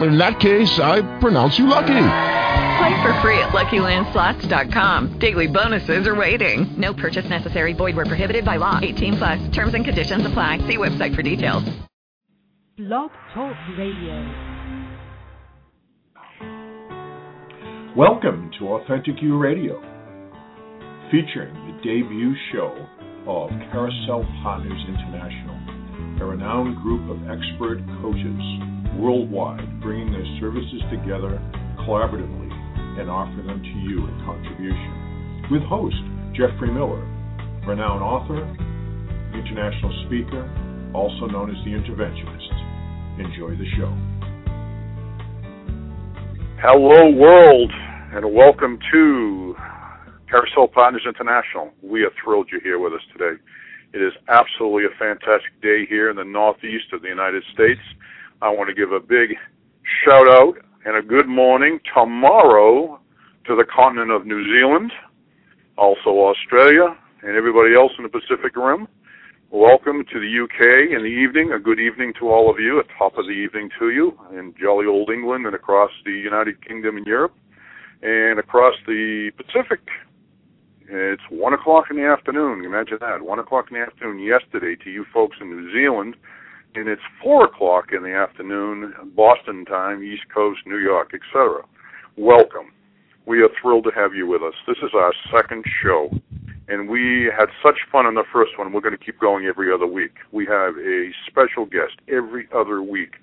In that case, I pronounce you lucky. Play for free at LuckyLandSlots.com. Daily bonuses are waiting. No purchase necessary. Void where prohibited by law. 18 plus. Terms and conditions apply. See website for details. Blog Talk Radio. Welcome to Authentic You Radio, featuring the debut show of Carousel Partners International, a renowned group of expert coaches worldwide bringing their services together collaboratively and offering them to you in contribution. With host Jeffrey Miller, renowned author, international speaker, also known as the Interventionist. Enjoy the show. Hello, world, and welcome to Carousel Partners International. We are thrilled you're here with us today. It is absolutely a fantastic day here in the northeast of the United States. I want to give a big shout out and a good morning tomorrow to the continent of New Zealand, also Australia, and everybody else in the Pacific Rim. Welcome to the UK in the evening. A good evening to all of you. A top of the evening to you in jolly old England and across the United Kingdom and Europe and across the Pacific. It's one o'clock in the afternoon. Imagine that. One o'clock in the afternoon yesterday to you folks in New Zealand. And it's four o'clock in the afternoon, Boston time, East Coast, New York, etc. Welcome. We are thrilled to have you with us. This is our second show and we had such fun on the first one. We're going to keep going every other week. We have a special guest every other week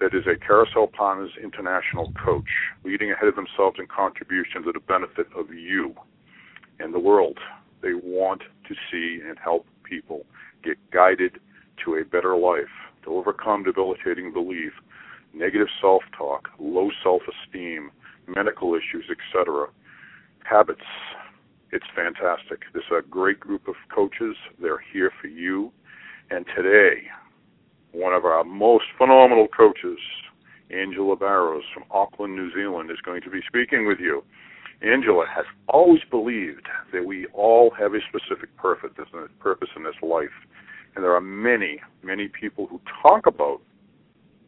that is a Carousel Partners International coach, leading ahead of themselves in contribution to the benefit of you and the world. They want to see and help people get guided to a better life, to overcome debilitating belief, negative self-talk, low self-esteem, medical issues, etc., habits, it's fantastic. This is a great group of coaches. They're here for you. And today, one of our most phenomenal coaches, Angela Barrows from Auckland, New Zealand, is going to be speaking with you. Angela has always believed that we all have a specific purpose in this life. And there are many, many people who talk about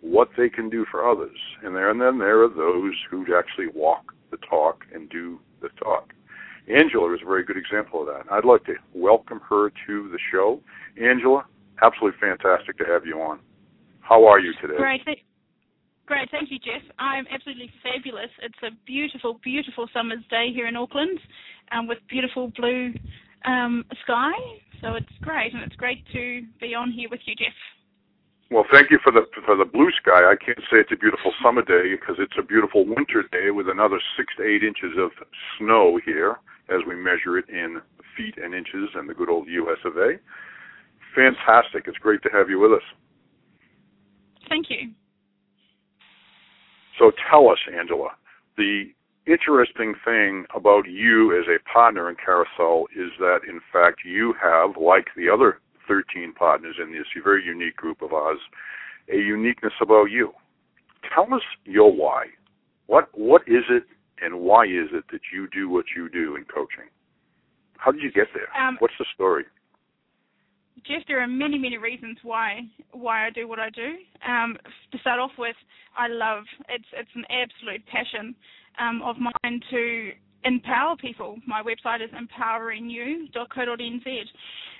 what they can do for others. And, there, and then there are those who actually walk the talk and do the talk. Angela is a very good example of that. I'd like to welcome her to the show. Angela, absolutely fantastic to have you on. How are you today? Great, thank you, Jeff. I'm absolutely fabulous. It's a beautiful, beautiful summer's day here in Auckland, um, with beautiful blue um, sky. So it's great, and it's great to be on here with you, Jeff. Well, thank you for the for the blue sky. I can't say it's a beautiful summer day because it's a beautiful winter day with another six to eight inches of snow here as we measure it in feet and inches and the good old US of A. Fantastic. It's great to have you with us. Thank you. So tell us, Angela, the interesting thing about you as a partner in Carousel is that, in fact, you have, like the other 13 partners in this very unique group of ours, a uniqueness about you. Tell us your why. What what is it and why is it that you do what you do in coaching? How did you get there? Um, What's the story? Jeff, there are many, many reasons why why I do what I do. Um, to start off with, I love it's it's an absolute passion um, of mine to empower people. My website is empoweringyou.co.nz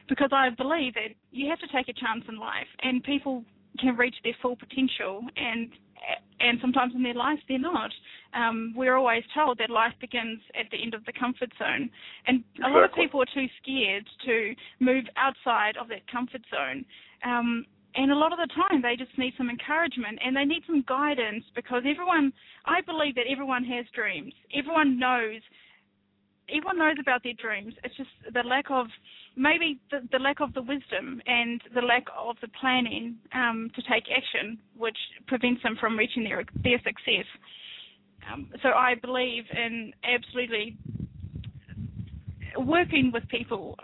because I believe that you have to take a chance in life, and people can reach their full potential, and and sometimes in their life they're not. Um, we're always told that life begins at the end of the comfort zone, and a lot of people are too scared to move outside of that comfort zone. Um, and a lot of the time they just need some encouragement and they need some guidance because everyone I believe that everyone has dreams. Everyone knows everyone knows about their dreams. It's just the lack of maybe the, the lack of the wisdom and the lack of the planning um, to take action, which prevents them from reaching their their success. Um, so I believe in absolutely working with people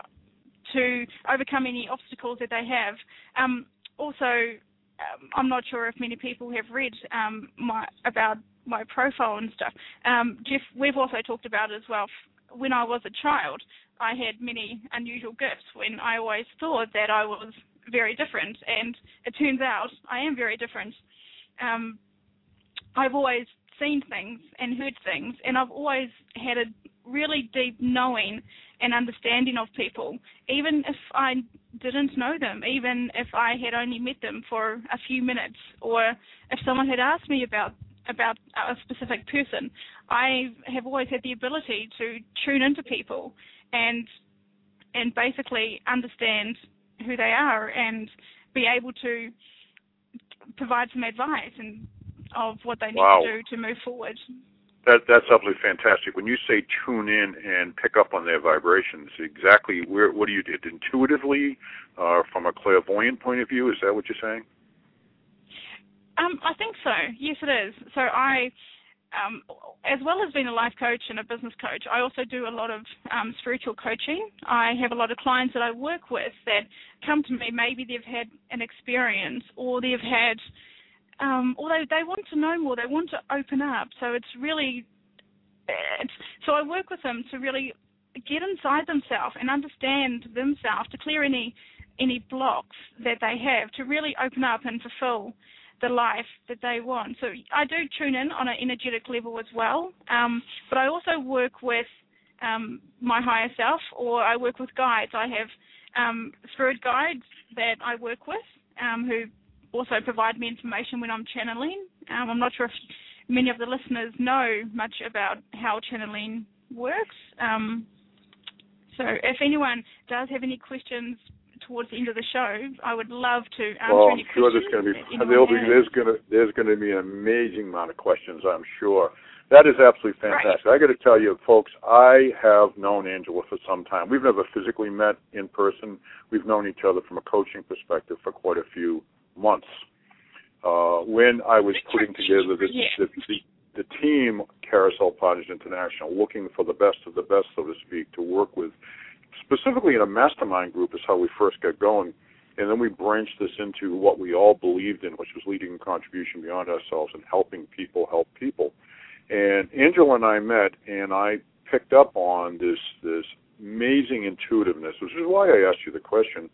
to overcome any obstacles that they have. Um, also, um, I'm not sure if many people have read um, my about my profile and stuff. Um, Jeff, we've also talked about it as well. When I was a child, I had many unusual gifts. When I always thought that I was very different, and it turns out I am very different. Um, I've always seen things and heard things, and I've always had a really deep knowing and understanding of people, even if I didn't know them, even if I had only met them for a few minutes, or if someone had asked me about about a specific person. I have always had the ability to tune into people and and basically understand who they are and be able to provide some advice and of what they need wow. to do to move forward. That that's absolutely fantastic. When you say tune in and pick up on their vibrations, exactly where what do you do intuitively, uh, from a clairvoyant point of view? Is that what you're saying? Um, I think so. Yes, it is. So I, um, as well as being a life coach and a business coach, I also do a lot of um, spiritual coaching. I have a lot of clients that I work with that come to me. Maybe they've had an experience, or they've had um, or they, they want to know more, they want to open up. So it's really, it's, so I work with them to really get inside themselves and understand themselves, to clear any any blocks that they have, to really open up and fulfill the life that they want. So I do tune in on an energetic level as well, um, but I also work with um, my higher self, or I work with guides. I have um, spirit guides that I work with um, who also provide me information when I'm channeling. Um, I'm not sure if many of the listeners know much about how channeling works. Um, so if anyone does have any questions towards the end of the show, I would love to answer well, any I'm sure questions. there's going to be there'll be there's going to there's going to be an amazing amount of questions. I'm sure. That is absolutely fantastic. Right. I got to tell you, folks, I have known Angela for some time. We've never physically met in person. We've known each other from a coaching perspective for quite a few months uh, when I was putting together the, the, the, the team Carousel Partners International, looking for the best of the best, so to speak, to work with, specifically in a mastermind group is how we first got going. And then we branched this into what we all believed in, which was leading a contribution beyond ourselves and helping people help people. And Angela and I met, and I picked up on this this amazing intuitiveness, which is why I asked you the question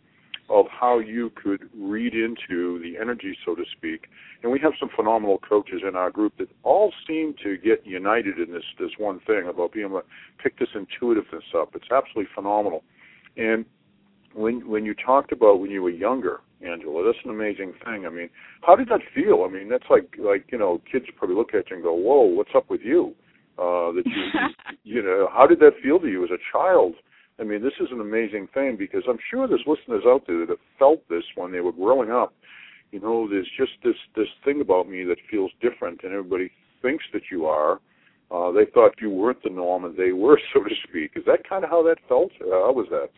of how you could read into the energy, so to speak. And we have some phenomenal coaches in our group that all seem to get united in this this one thing about being able to pick this intuitiveness up. It's absolutely phenomenal. And when when you talked about when you were younger, Angela, that's an amazing thing. I mean, how did that feel? I mean, that's like like you know, kids probably look at you and go, "Whoa, what's up with you?" Uh, that you you know, how did that feel to you as a child? I mean, this is an amazing thing because I'm sure there's listeners out there that have felt this when they were growing up. You know, there's just this this thing about me that feels different, and everybody thinks that you are. Uh, they thought you weren't the norm, and they were, so to speak. Is that kind of how that felt? Uh, how was that?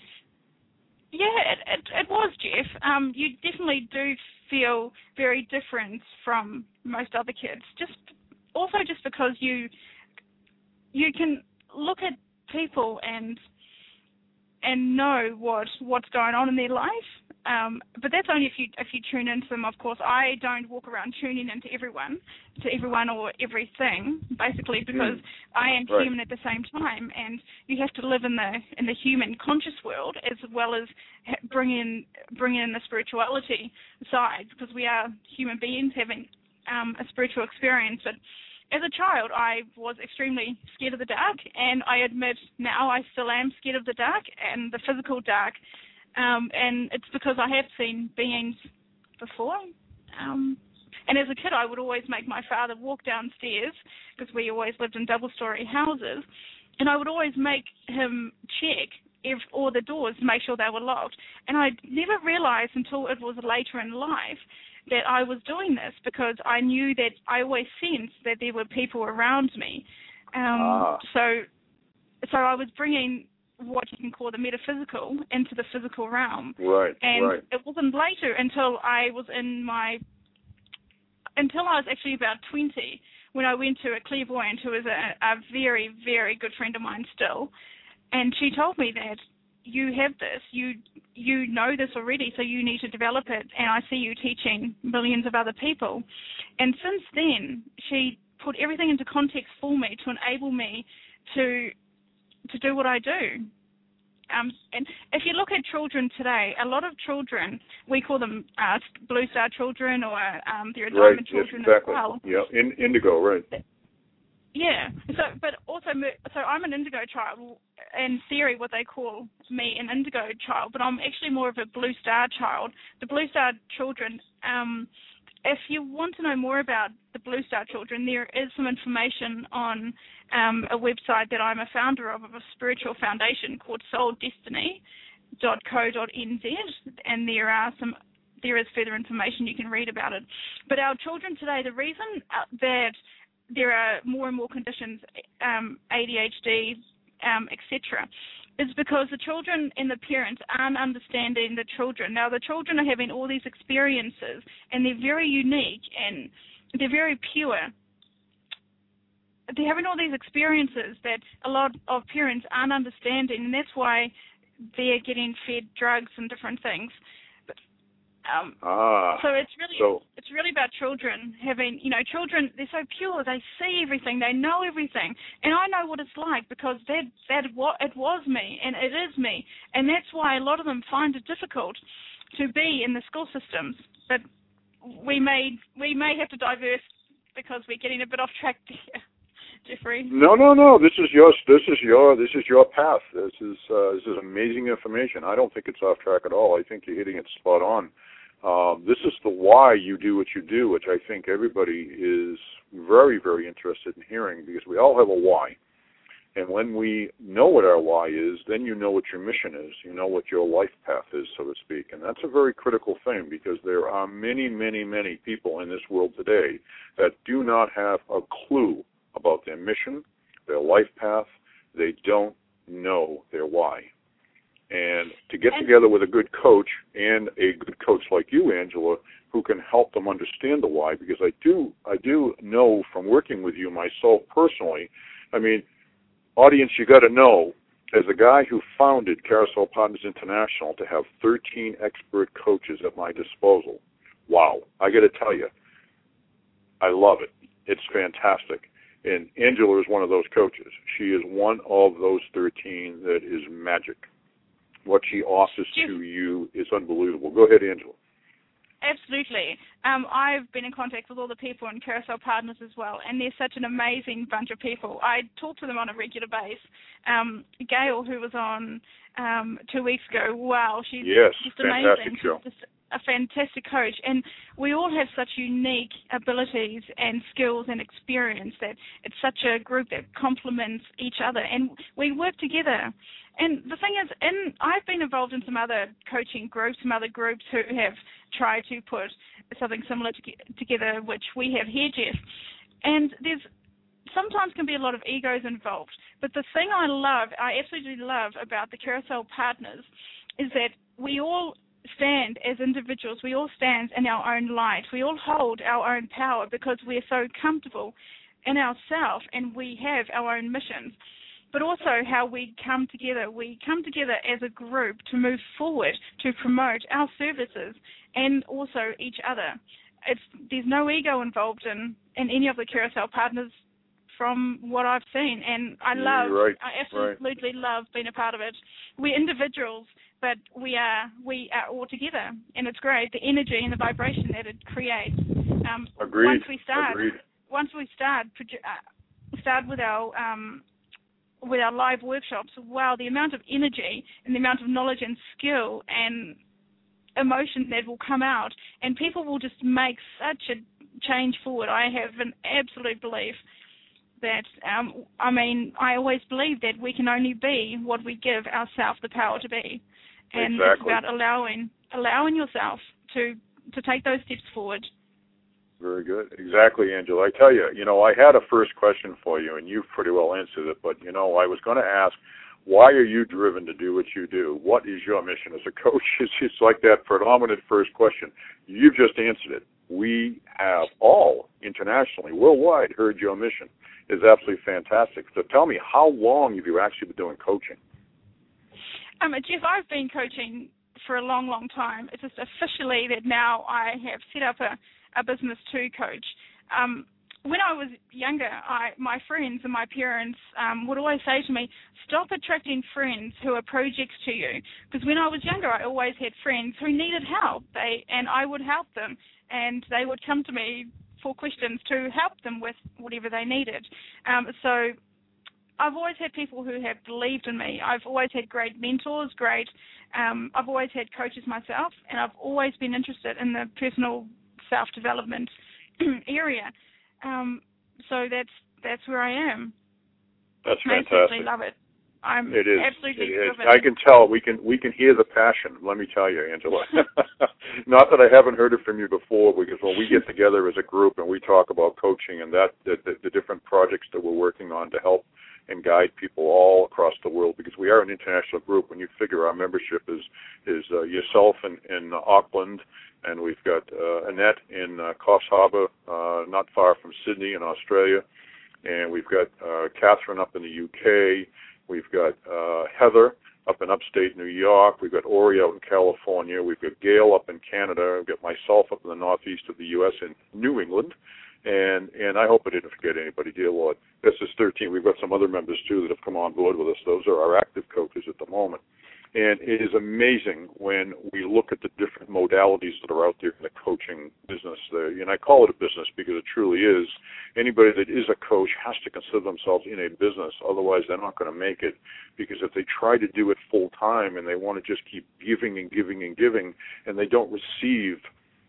Yeah, it, it, it was, Jeff. Um, you definitely do feel very different from most other kids. Just also just because you you can look at people and and know what what's going on in their life. Um, but that's only if you if you tune into them. Of course, I don't walk around tuning into everyone, to everyone or everything, basically because mm. I am right. human at the same time, and you have to live in the in the human conscious world as well as bring in bring in the spirituality side because we are human beings having um, a spiritual experience, but as a child, I was extremely scared of the dark, and I admit now I still am scared of the dark and the physical dark. Um, and it's because I have seen beings before. Um, and as a kid, I would always make my father walk downstairs because we always lived in double-story houses, and I would always make him check if all the doors to make sure they were locked. And I never realized until it was later in life that I was doing this because I knew that I always sensed that there were people around me. Um, ah. So, so I was bringing what you can call the metaphysical into the physical realm. Right. And right. it wasn't later until I was in my until I was actually about twenty when I went to a clairvoyant who was a, a very very good friend of mine still, and she told me that you have this, you you know this already, so you need to develop it. And I see you teaching millions of other people. And since then, she put everything into context for me to enable me to to do what I do. Um, and if you look at children today, a lot of children, we call them uh, blue star children, or um, they're right. children exactly. as well. Yeah, in, indigo, right. Yeah. So, but also, so I'm an indigo child. In theory, what they call me an indigo child, but I'm actually more of a blue star child. The blue star children. Um, if you want to know more about the Blue Star Children, there is some information on um, a website that I'm a founder of, of a spiritual foundation called soul souldestiny.co.nz, and there are some there is further information you can read about it. But our children today, the reason uh, that there are more and more conditions, um, ADHD, um, etc., is because the children and the parents aren't understanding the children. Now, the children are having all these experiences, and they're very unique and they're very pure. They're having all these experiences that a lot of parents aren't understanding, and that's why they're getting fed drugs and different things. Um, ah, so it's really so, it's really about children having you know children they're so pure they see everything they know everything and I know what it's like because that that what it was me and it is me and that's why a lot of them find it difficult to be in the school systems but we may we may have to diverse because we're getting a bit off track. Jeffrey. No, no, no. This is your this is your this is your path. This is uh, this is amazing information. I don't think it's off track at all. I think you're hitting it spot on. Um, this is the why you do what you do, which I think everybody is very, very interested in hearing because we all have a why. And when we know what our why is, then you know what your mission is. You know what your life path is, so to speak. And that's a very critical thing because there are many, many, many people in this world today that do not have a clue about their mission, their life path. They don't know their why. And to get together with a good coach and a good coach like you, Angela, who can help them understand the why, because I do I do know from working with you myself personally. I mean, audience, you got to know as a guy who founded Carousel Partners International to have 13 expert coaches at my disposal. Wow, I got to tell you, I love it. It's fantastic. And Angela is one of those coaches. She is one of those 13 that is magic what she offers to you is unbelievable. Go ahead, Angela. Absolutely. Um, I've been in contact with all the people in Carousel Partners as well, and they're such an amazing bunch of people. I talk to them on a regular basis. Um, Gail, who was on um, two weeks ago, wow, she's yes, just amazing. Show. She's just a fantastic coach, and we all have such unique abilities and skills and experience that it's such a group that complements each other, and we work together. And the thing is, in I've been involved in some other coaching groups, some other groups who have tried to put something similar to, together, which we have here, Jeff. And there's sometimes can be a lot of egos involved. But the thing I love, I absolutely love about the Carousel Partners, is that we all stand as individuals. We all stand in our own light. We all hold our own power because we're so comfortable in ourselves and we have our own missions but also how we come together. We come together as a group to move forward to promote our services and also each other. It's there's no ego involved in in any of the carousel partners from what I've seen, and I love, right, I absolutely right. love being a part of it. We're individuals, but we are we are all together, and it's great. The energy and the vibration that it creates. Um, Agreed. Once we start, Agreed. once we start, uh, start with our um, with our live workshops, wow, the amount of energy and the amount of knowledge and skill and emotion that will come out, and people will just make such a change forward. I have an absolute belief that, um, I mean, I always believe that we can only be what we give ourselves the power to be, and exactly. it's about allowing allowing yourself to to take those steps forward. Very good. Exactly, Angela. I tell you, you know, I had a first question for you, and you've pretty well answered it. But you know, I was going to ask, why are you driven to do what you do? What is your mission as a coach? It's just like that predominant first question. You've just answered it. We have all internationally, worldwide, heard your mission. is absolutely fantastic. So tell me, how long have you actually been doing coaching? Um, Jeff, I've been coaching for a long, long time. It's just officially that now I have set up a, a business to coach. Um, when I was younger, I, my friends and my parents um, would always say to me, "Stop attracting friends who are projects to you." Because when I was younger, I always had friends who needed help. They and I would help them, and they would come to me for questions to help them with whatever they needed. Um, so I've always had people who have believed in me. I've always had great mentors, great. Um, I've always had coaches myself, and I've always been interested in the personal self development area. Um, so that's that's where I am. That's I fantastic. absolutely love it. I'm It is. absolutely It is. I can tell. We can we can hear the passion. Let me tell you, Angela. Not that I haven't heard it from you before, because when we get together as a group and we talk about coaching and that the, the, the different projects that we're working on to help and guide people all across the world, because we are an international group. When you figure our membership is is uh, yourself in in Auckland, and we've got uh, Annette in uh, Coffs Harbour, uh, not far from Sydney in Australia, and we've got uh, Catherine up in the UK. We've got uh, Heather up in upstate New York. We've got Ori out in California. We've got Gail up in Canada. We've got myself up in the northeast of the U.S. in New England. And and I hope I didn't forget anybody, dear Lord. This is 13. We've got some other members too that have come on board with us. Those are our active coaches at the moment. And it is amazing when we look at the different modalities that are out there in the coaching business. There. and I call it a business because it truly is. Anybody that is a coach has to consider themselves in a business. Otherwise, they're not going to make it. Because if they try to do it full time and they want to just keep giving and giving and giving and they don't receive,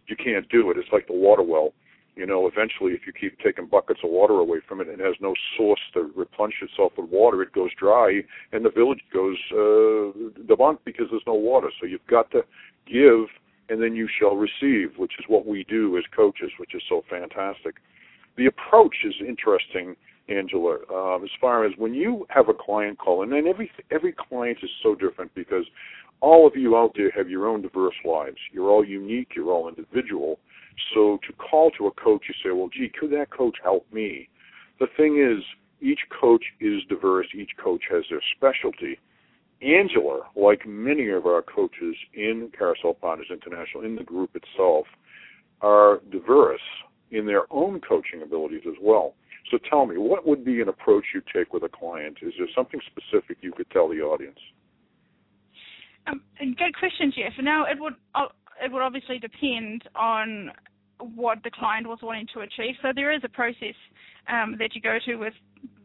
you can't do it. It's like the water well you know, eventually, if you keep taking buckets of water away from it and it has no source to replenish itself with water, it goes dry, and the village goes uh, debunked because there's no water. So you've got to give, and then you shall receive, which is what we do as coaches, which is so fantastic. The approach is interesting, Angela, um, as far as when you have a client call, and then every every client is so different because all of you out there have your own diverse lives. You're all unique. You're all individual so to call to a coach, you say, well, gee, could that coach help me? The thing is, each coach is diverse. Each coach has their specialty. Angela, like many of our coaches in Carousel Partners International, in the group itself, are diverse in their own coaching abilities as well. So tell me, what would be an approach you take with a client? Is there something specific you could tell the audience? Um, good question, Jeff. Now, it would uh, it would obviously depend on what the client was wanting to achieve. So there is a process um, that you go to with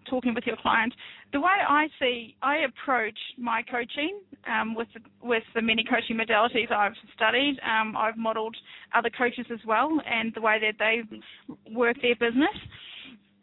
talking with your client. The way I see, I approach my coaching um, with with the many coaching modalities I've studied. Um, I've modelled other coaches as well, and the way that they work their business.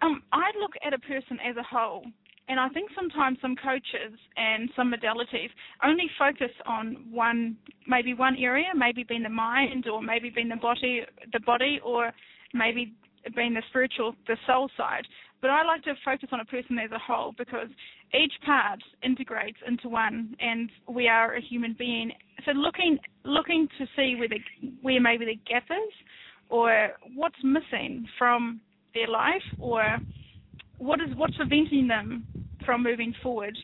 Um, I look at a person as a whole. And I think sometimes some coaches and some modalities only focus on one, maybe one area, maybe being the mind, or maybe being the body, the body, or maybe being the spiritual, the soul side. But I like to focus on a person as a whole because each part integrates into one, and we are a human being. So looking, looking to see where the, where maybe the gap is, or what's missing from their life, or what is what's preventing them from moving forward.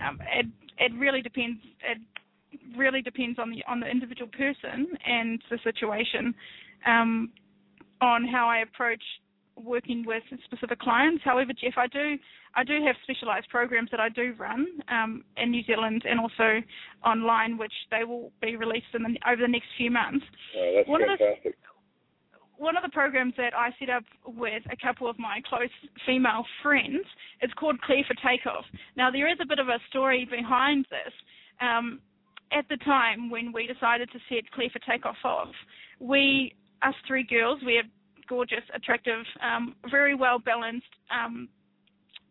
Um, it it really depends. It really depends on the on the individual person and the situation, um, on how I approach working with specific clients. However, Jeff, I do I do have specialised programs that I do run um, in New Zealand and also online, which they will be released in the, over the next few months. Oh, that's One of the- fantastic. One of the programs that I set up with a couple of my close female friends is called Clear for Takeoff. Now, there is a bit of a story behind this. Um, at the time when we decided to set Clear for Takeoff off, we, us three girls, we are gorgeous, attractive, um, very well balanced um,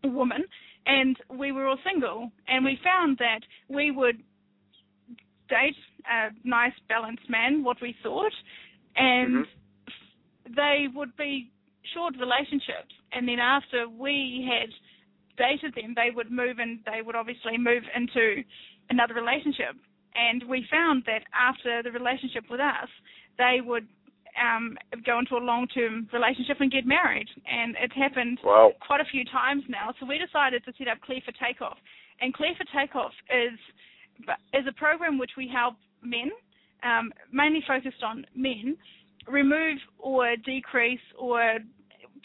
women, and we were all single. And we found that we would date a nice, balanced man, what we thought, and Mhm. They would be short relationships. And then after we had dated them they would move and they would obviously move into another relationship. And we found that after the relationship with us they would um go into a long term relationship and get married. And it's happened Wow. quite a few times now. So we decided to set up clear for takeoff. And clear for takeoff is is a program which we help men, um, mainly focused on men, remove or decrease or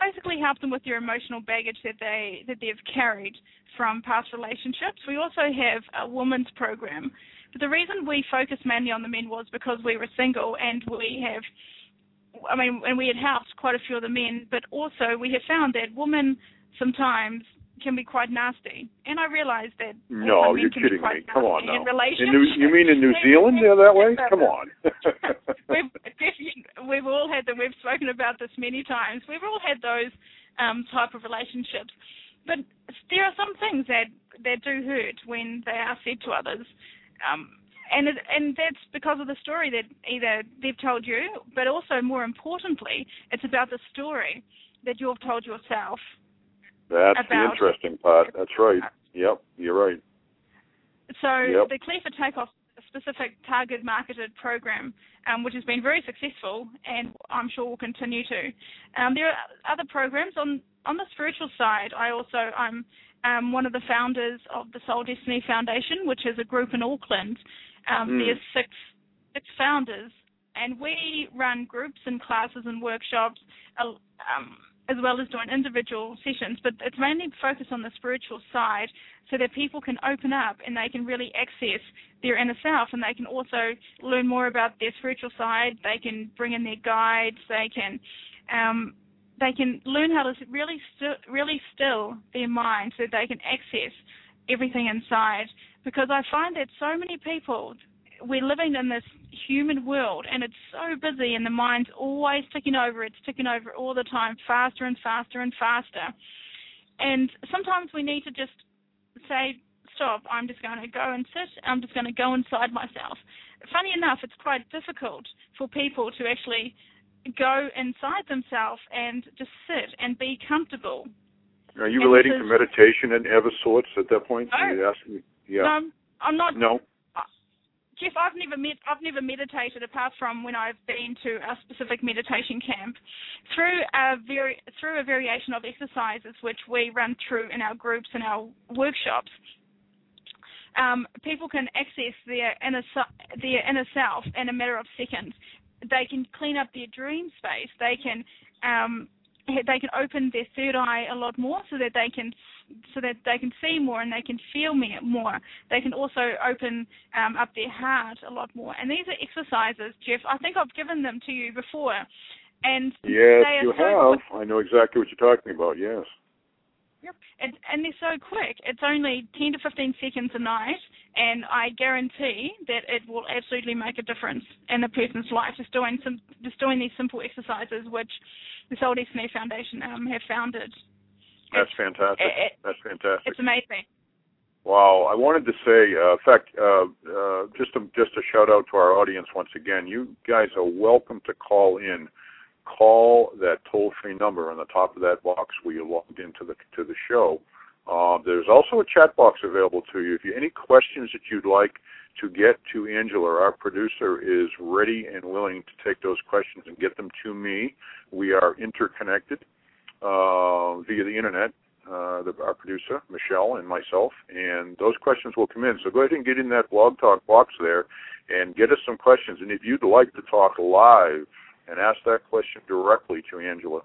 basically help them with their emotional baggage that they that they've carried from past relationships. We also have a women's program. But the reason we focus mainly on the men was because we were single and we have I mean and we had helped quite a few of the men, but also we have found that women sometimes can be quite nasty. And I realize that no, you're kidding me. Come on, now. In, in New, you mean in New Zealand they're that way? Come on. we've, we've all had them. We've spoken about this many times. We've all had those um, type of relationships, but there are some things that that do hurt when they are said to others. Um, and it, and that's because of the story that either they've told you, but also more importantly, it's about the story that you've told yourself that's about, the interesting part. That's right. Yep, you're right. So yep. the Clear for Takeoff specific target marketed program, um, which has been very successful, and I'm sure will continue to. Um, there are other programs on on the spiritual side. I also I'm um, one of the founders of the Soul Destiny Foundation, which is a group in Auckland. Um, mm. There's six six founders, and we run groups and classes and workshops. As well as doing individual sessions, but it's mainly focused on the spiritual side so that people can open up and they can really access their inner self and they can also learn more about their spiritual side. They can bring in their guides. They can um, they can learn how to really st- really still their mind so that they can access everything inside. Because I find that so many people we're living in this human world and it's so busy and the mind's always ticking over. It's ticking over all the time faster and faster and faster. And sometimes we need to just say stop i'm just going to go and sit. I'm just going to go inside myself. Funny enough it's quite difficult for people to actually go inside themselves and just sit and be comfortable. Are you and relating to meditation and ever sorts at that point? No, Are you asking yeah. No i'm not. No Jeff, I've never I've never meditated apart from when I've been to a specific meditation camp. Through a very through a variation of exercises which we run through in our groups and our workshops, um, people can access their inner their inner self in a matter of seconds. They can clean up their dream space. They can um, they can open their third eye a lot more so that they can so that they can see more and they can feel more. They can also open um, up their heart a lot more. And these are exercises, Jeff. I think I've given them to you before. And yes, you so have. Quick. I know exactly what you're talking about. Yes. Yep. And, and they're so quick. It's only 10 to 15 seconds a night, and I guarantee that it will absolutely make a difference in a person's life. Just doing some, just doing these simple exercises, which the Soul Destiny Foundation um, have founded that's fantastic. It, That's fantastic. It's amazing. Wow, I wanted to say, uh, in fact, uh, uh, just a, just a shout out to our audience once again. You guys are welcome to call in. Call that toll free number on the top of that box where you logged into the to the show. Uh, there's also a chat box available to you. If you any questions that you'd like to get to Angela, our producer is ready and willing to take those questions and get them to me. We are interconnected uh, via the internet, uh, the, our producer, Michelle, and myself, and those questions will come in. So go ahead and get in that blog talk box there and get us some questions. And if you'd like to talk live and ask that question directly to Angela,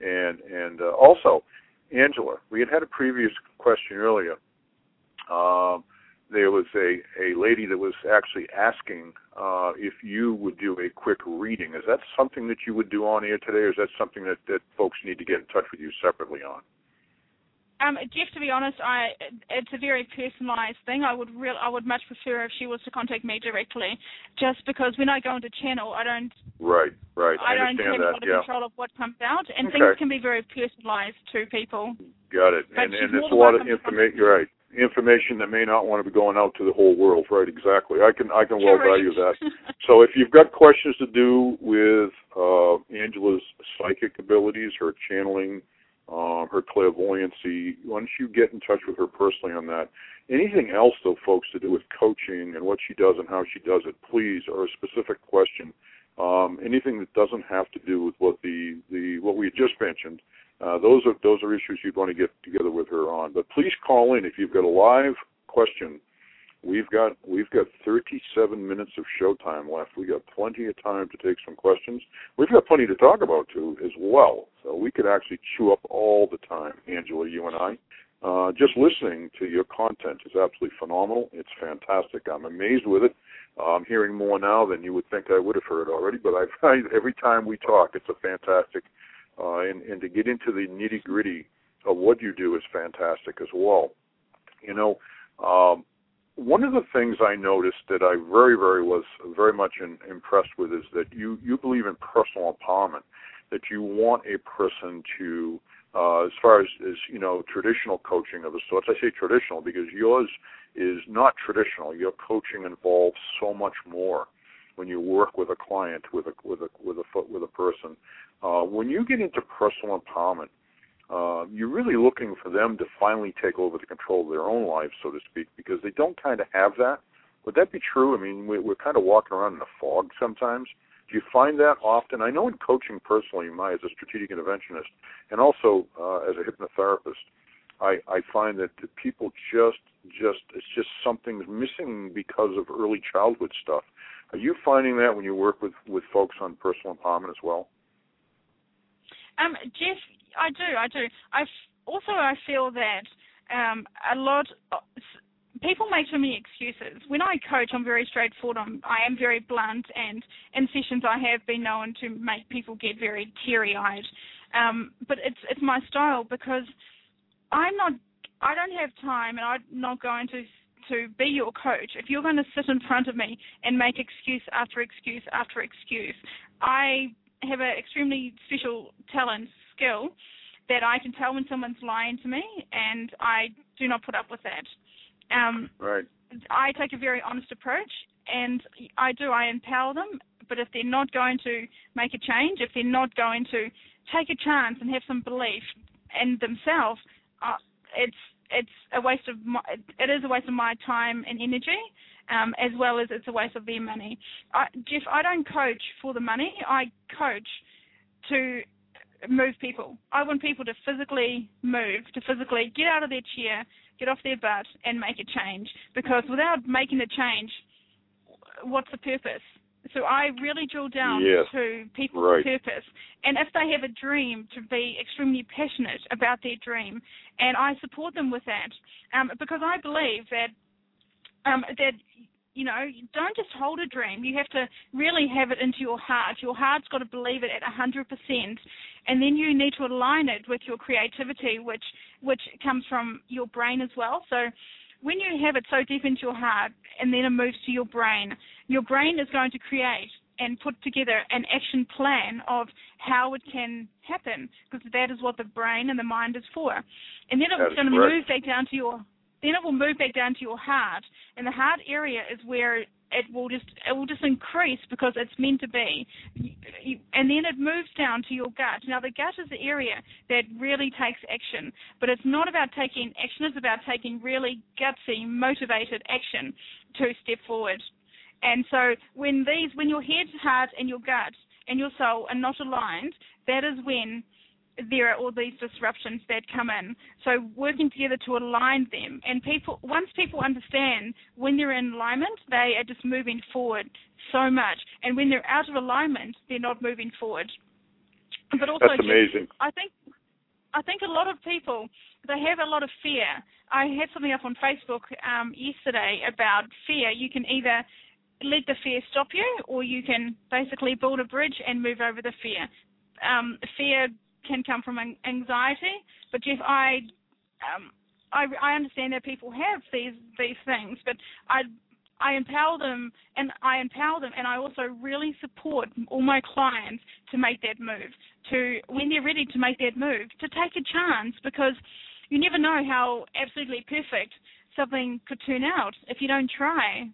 and and uh, also, Angela, we had had a previous question earlier. Um, there was a, a lady that was actually asking uh, if you would do a quick reading. Is that something that you would do on air today, or is that something that, that folks need to get in touch with you separately on? Um, Jeff, to be honest, I it's a very personalised thing. I would real I would much prefer if she was to contact me directly, just because when I go into channel, I don't. Right, right. I, I don't have a lot of yeah. control of what comes out, and okay. things can be very personalised to people. Got it. But and and a lot of information. Right. Information that may not want to be going out to the whole world. Right. Exactly. I can I can well Correct. value that. so if you've got questions to do with uh, Angela's psychic abilities, her channeling uh, her clairvoyancy. Once you get in touch with her personally on that, anything else though, folks, to do with coaching and what she does and how she does it, please, or a specific question, um, anything that doesn't have to do with what the the what we just mentioned. Uh, those are those are issues you'd want to get together with her on. But please call in if you've got a live question We've got we've got 37 minutes of showtime left. We got plenty of time to take some questions. We've got plenty to talk about too as well. So we could actually chew up all the time, Angela, you and I. Uh, just listening to your content is absolutely phenomenal. It's fantastic. I'm amazed with it. I'm hearing more now than you would think I would have heard already. But I find every time we talk, it's a fantastic. Uh, and, and to get into the nitty gritty of what you do is fantastic as well. You know, um, one of the things I noticed that I very, very was very much in, impressed with is that you you believe in personal empowerment, that you want a person to, uh, as far as, as you know, traditional coaching of the sorts. I say traditional because yours is not traditional. Your coaching involves so much more when you work with a client, with a with a with a with a person. Uh, when you get into personal empowerment, uh, you're really looking for them to finally take over the control of their own lives, so to speak, because they don't kind of have that. Would that be true? I mean, we, we're kind of walking around in a fog sometimes. Do you find that often? I know in coaching personally, my as a strategic interventionist, and also uh, as a hypnotherapist, I, I find that the people just just it's just something's missing because of early childhood stuff. Are you finding that when you work with with folks on personal empowerment as well? Um, Jeff, I do, I do. I also I feel that um, a lot of, people make so many excuses. When I coach, I'm very straightforward. I'm, I am very blunt, and in sessions I have been known to make people get very teary-eyed. Um, but it's it's my style because I'm not. I don't have time, and I'm not going to to be your coach. If you're going to sit in front of me and make excuse after excuse after excuse, I have an extremely special talent skill that I can tell when someone's lying to me, and I do not put up with that. Um, right. I take a very honest approach, and I do. I empower them, but if they're not going to make a change, if they're not going to take a chance and have some belief in themselves, uh, it's it's a waste of my, it is a waste of my time and energy. Um, as well as it's a waste of their money. I, Jeff, I don't coach for the money. I coach to move people. I want people to physically move, to physically get out of their chair, get off their butt, and make a change. Because without making a change, what's the purpose? So I really drill down yes. to people's right. purpose. And if they have a dream, to be extremely passionate about their dream. And I support them with that. Um, because I believe that um, that you know, don't just hold a dream. You have to really have it into your heart. Your heart's got to believe it at 100%, and then you need to align it with your creativity, which which comes from your brain as well. So when you have it so deep into your heart, and then it moves to your brain, your brain is going to create and put together an action plan of how it can happen, because that is what the brain and the mind is for. And then it's going to move back down to your then it will move back down to your heart, and the heart area is where it will just it will just increase because it's meant to be, and then it moves down to your gut. Now the gut is the area that really takes action, but it's not about taking action; it's about taking really gutsy, motivated action to step forward. And so when these, when your head, heart, and your gut and your soul are not aligned, that is when there are all these disruptions that come in. So working together to align them, and people once people understand when they're in alignment, they are just moving forward so much, and when they're out of alignment, they're not moving forward. But also, that's amazing. I think I think a lot of people they have a lot of fear. I had something up on Facebook um, yesterday about fear. You can either let the fear stop you, or you can basically build a bridge and move over the fear. Um, fear can come from anxiety. But Jeff, I, um, I, I understand that people have these these things, but I I empower them and I empower them and I also really support all my clients to make that move. To when they're ready to make that move, to take a chance because you never know how absolutely perfect something could turn out if you don't try.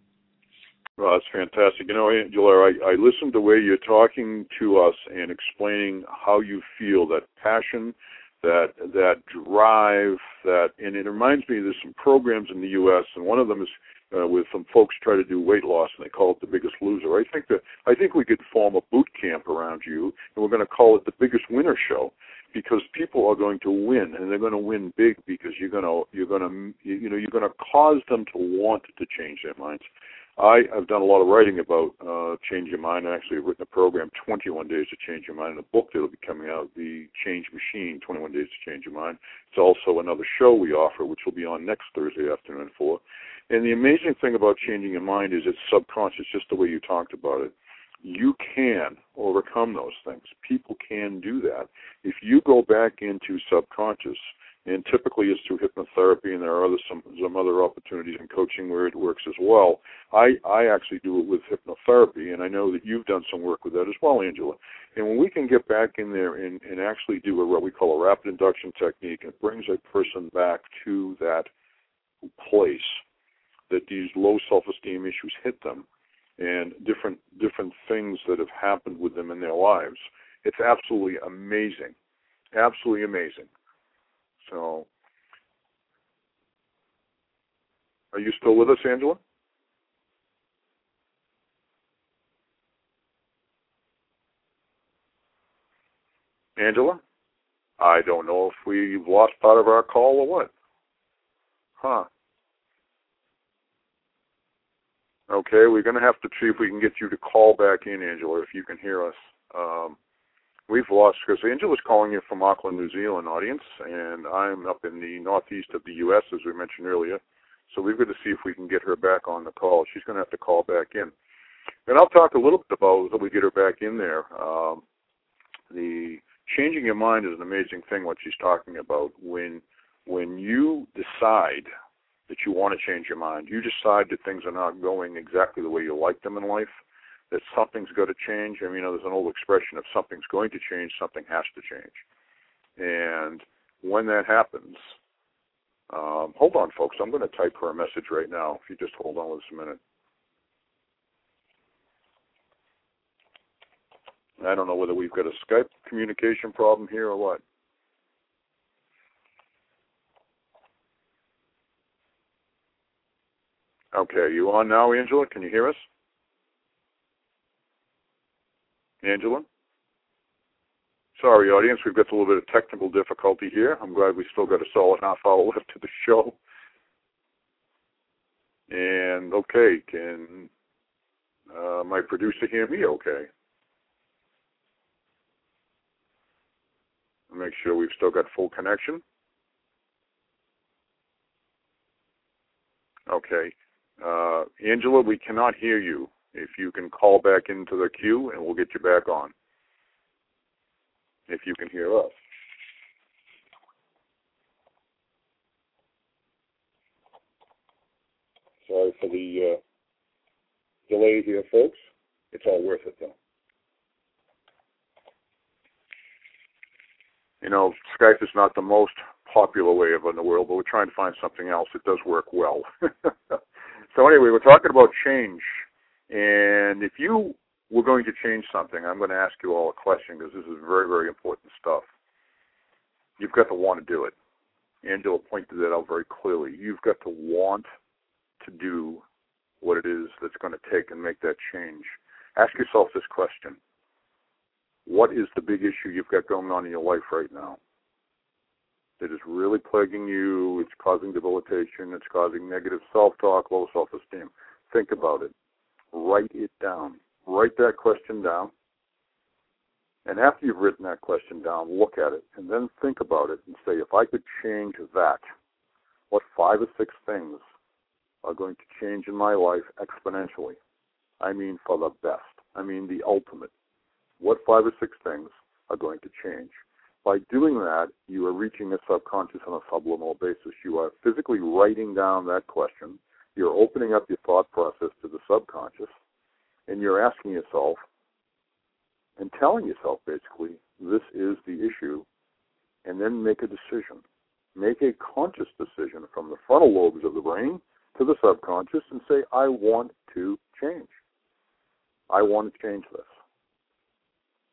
Well, that's fantastic. You know, Angela, I, I listened to the way you're talking to us and explaining how you feel that passion, that that drive, that, and it reminds me there's some programs in the U.S. and one of them is uh, with some folks try to do weight loss and they call it the biggest loser. I think that I think we could form a boot camp around you and we're going to call it the biggest winner show because people are going to win and they're going to win big because you're going to you're going to you know you're going to cause them to want to change their minds. I have done a lot of writing about uh, change your mind. I actually have written a program, 21 Days to Change Your Mind, and a book that will be coming out, The Change Machine, 21 Days to Change Your Mind. It's also another show we offer, which will be on next Thursday afternoon at 4. And the amazing thing about changing your mind is it's subconscious, just the way you talked about it. You can overcome those things. People can do that. If you go back into subconscious, and typically it's through hypnotherapy, and there are other some some other opportunities in coaching where it works as well. I I actually do it with hypnotherapy, and I know that you've done some work with that as well, Angela. And when we can get back in there and and actually do a, what we call a rapid induction technique, it brings a person back to that place that these low self-esteem issues hit them, and different different things that have happened with them in their lives. It's absolutely amazing, absolutely amazing. So, are you still with us, Angela? Angela? I don't know if we've lost part of our call or what. Huh. Okay, we're going to have to see if we can get you to call back in, Angela, if you can hear us. Um, we've lost because Angela's calling you from Auckland, New Zealand audience, and I'm up in the northeast of the U.S. as we mentioned earlier. So we've got to see if we can get her back on the call. She's going to have to call back in, and I'll talk a little bit about that we get her back in there. Um, the changing your mind is an amazing thing. What she's talking about when when you decide that you want to change your mind, you decide that things are not going exactly the way you like them in life that something's got to change. I mean, you know, there's an old expression: if something's going to change, something has to change. And when that happens, um, hold on, folks. I'm going to type her a message right now. If you just hold on with us a minute. I don't know whether we've got a Skype communication problem here or what. Okay, you on now, Angela? Can you hear us? Angela? Sorry, audience, we've got a little bit of technical difficulty here. I'm glad we still got a solid half hour left to the show. And okay, can uh, my producer hear me okay? Make sure we've still got full connection. Okay. Uh, Angela, we cannot hear you. If you can call back into the queue and we'll get you back on. If you can hear us. Sorry for the uh, delay here, folks. It's all worth it, though. You know, Skype is not the most popular way of in the world, but we're trying to find something else that does work well. so anyway, we're talking about change and if you were going to change something, I'm going to ask you all a question because this is very, very important stuff. You've got to want to do it. Angela pointed that out very clearly. You've got to want to do what it is that's going to take and make that change. Ask yourself this question What is the big issue you've got going on in your life right now? That is really plaguing you, it's causing debilitation, it's causing negative self talk, low self esteem. Think about it write it down. Write that question down. And after you've written that question down, look at it and then think about it and say, if I could change that, what five or six things are going to change in my life exponentially? I mean, for the best. I mean, the ultimate. What five or six things are going to change? By doing that, you are reaching a subconscious on a subliminal basis. You are physically writing down that question you're opening up your thought process to the subconscious and you're asking yourself and telling yourself basically, this is the issue, and then make a decision. Make a conscious decision from the frontal lobes of the brain to the subconscious and say, I want to change. I want to change this.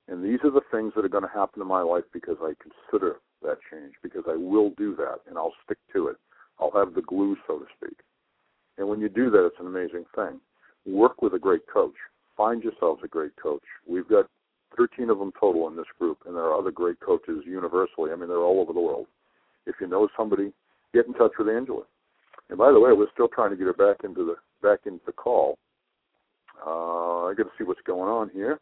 And these are the things that are going to happen in my life because I consider that change, because I will do that and I'll stick to it. I'll have the glue, so to speak. And when you do that, it's an amazing thing. Work with a great coach. Find yourselves a great coach. We've got 13 of them total in this group, and there are other great coaches universally. I mean, they're all over the world. If you know somebody, get in touch with Angela. And by the way, we're still trying to get her back into the back into the call. Uh, I got to see what's going on here.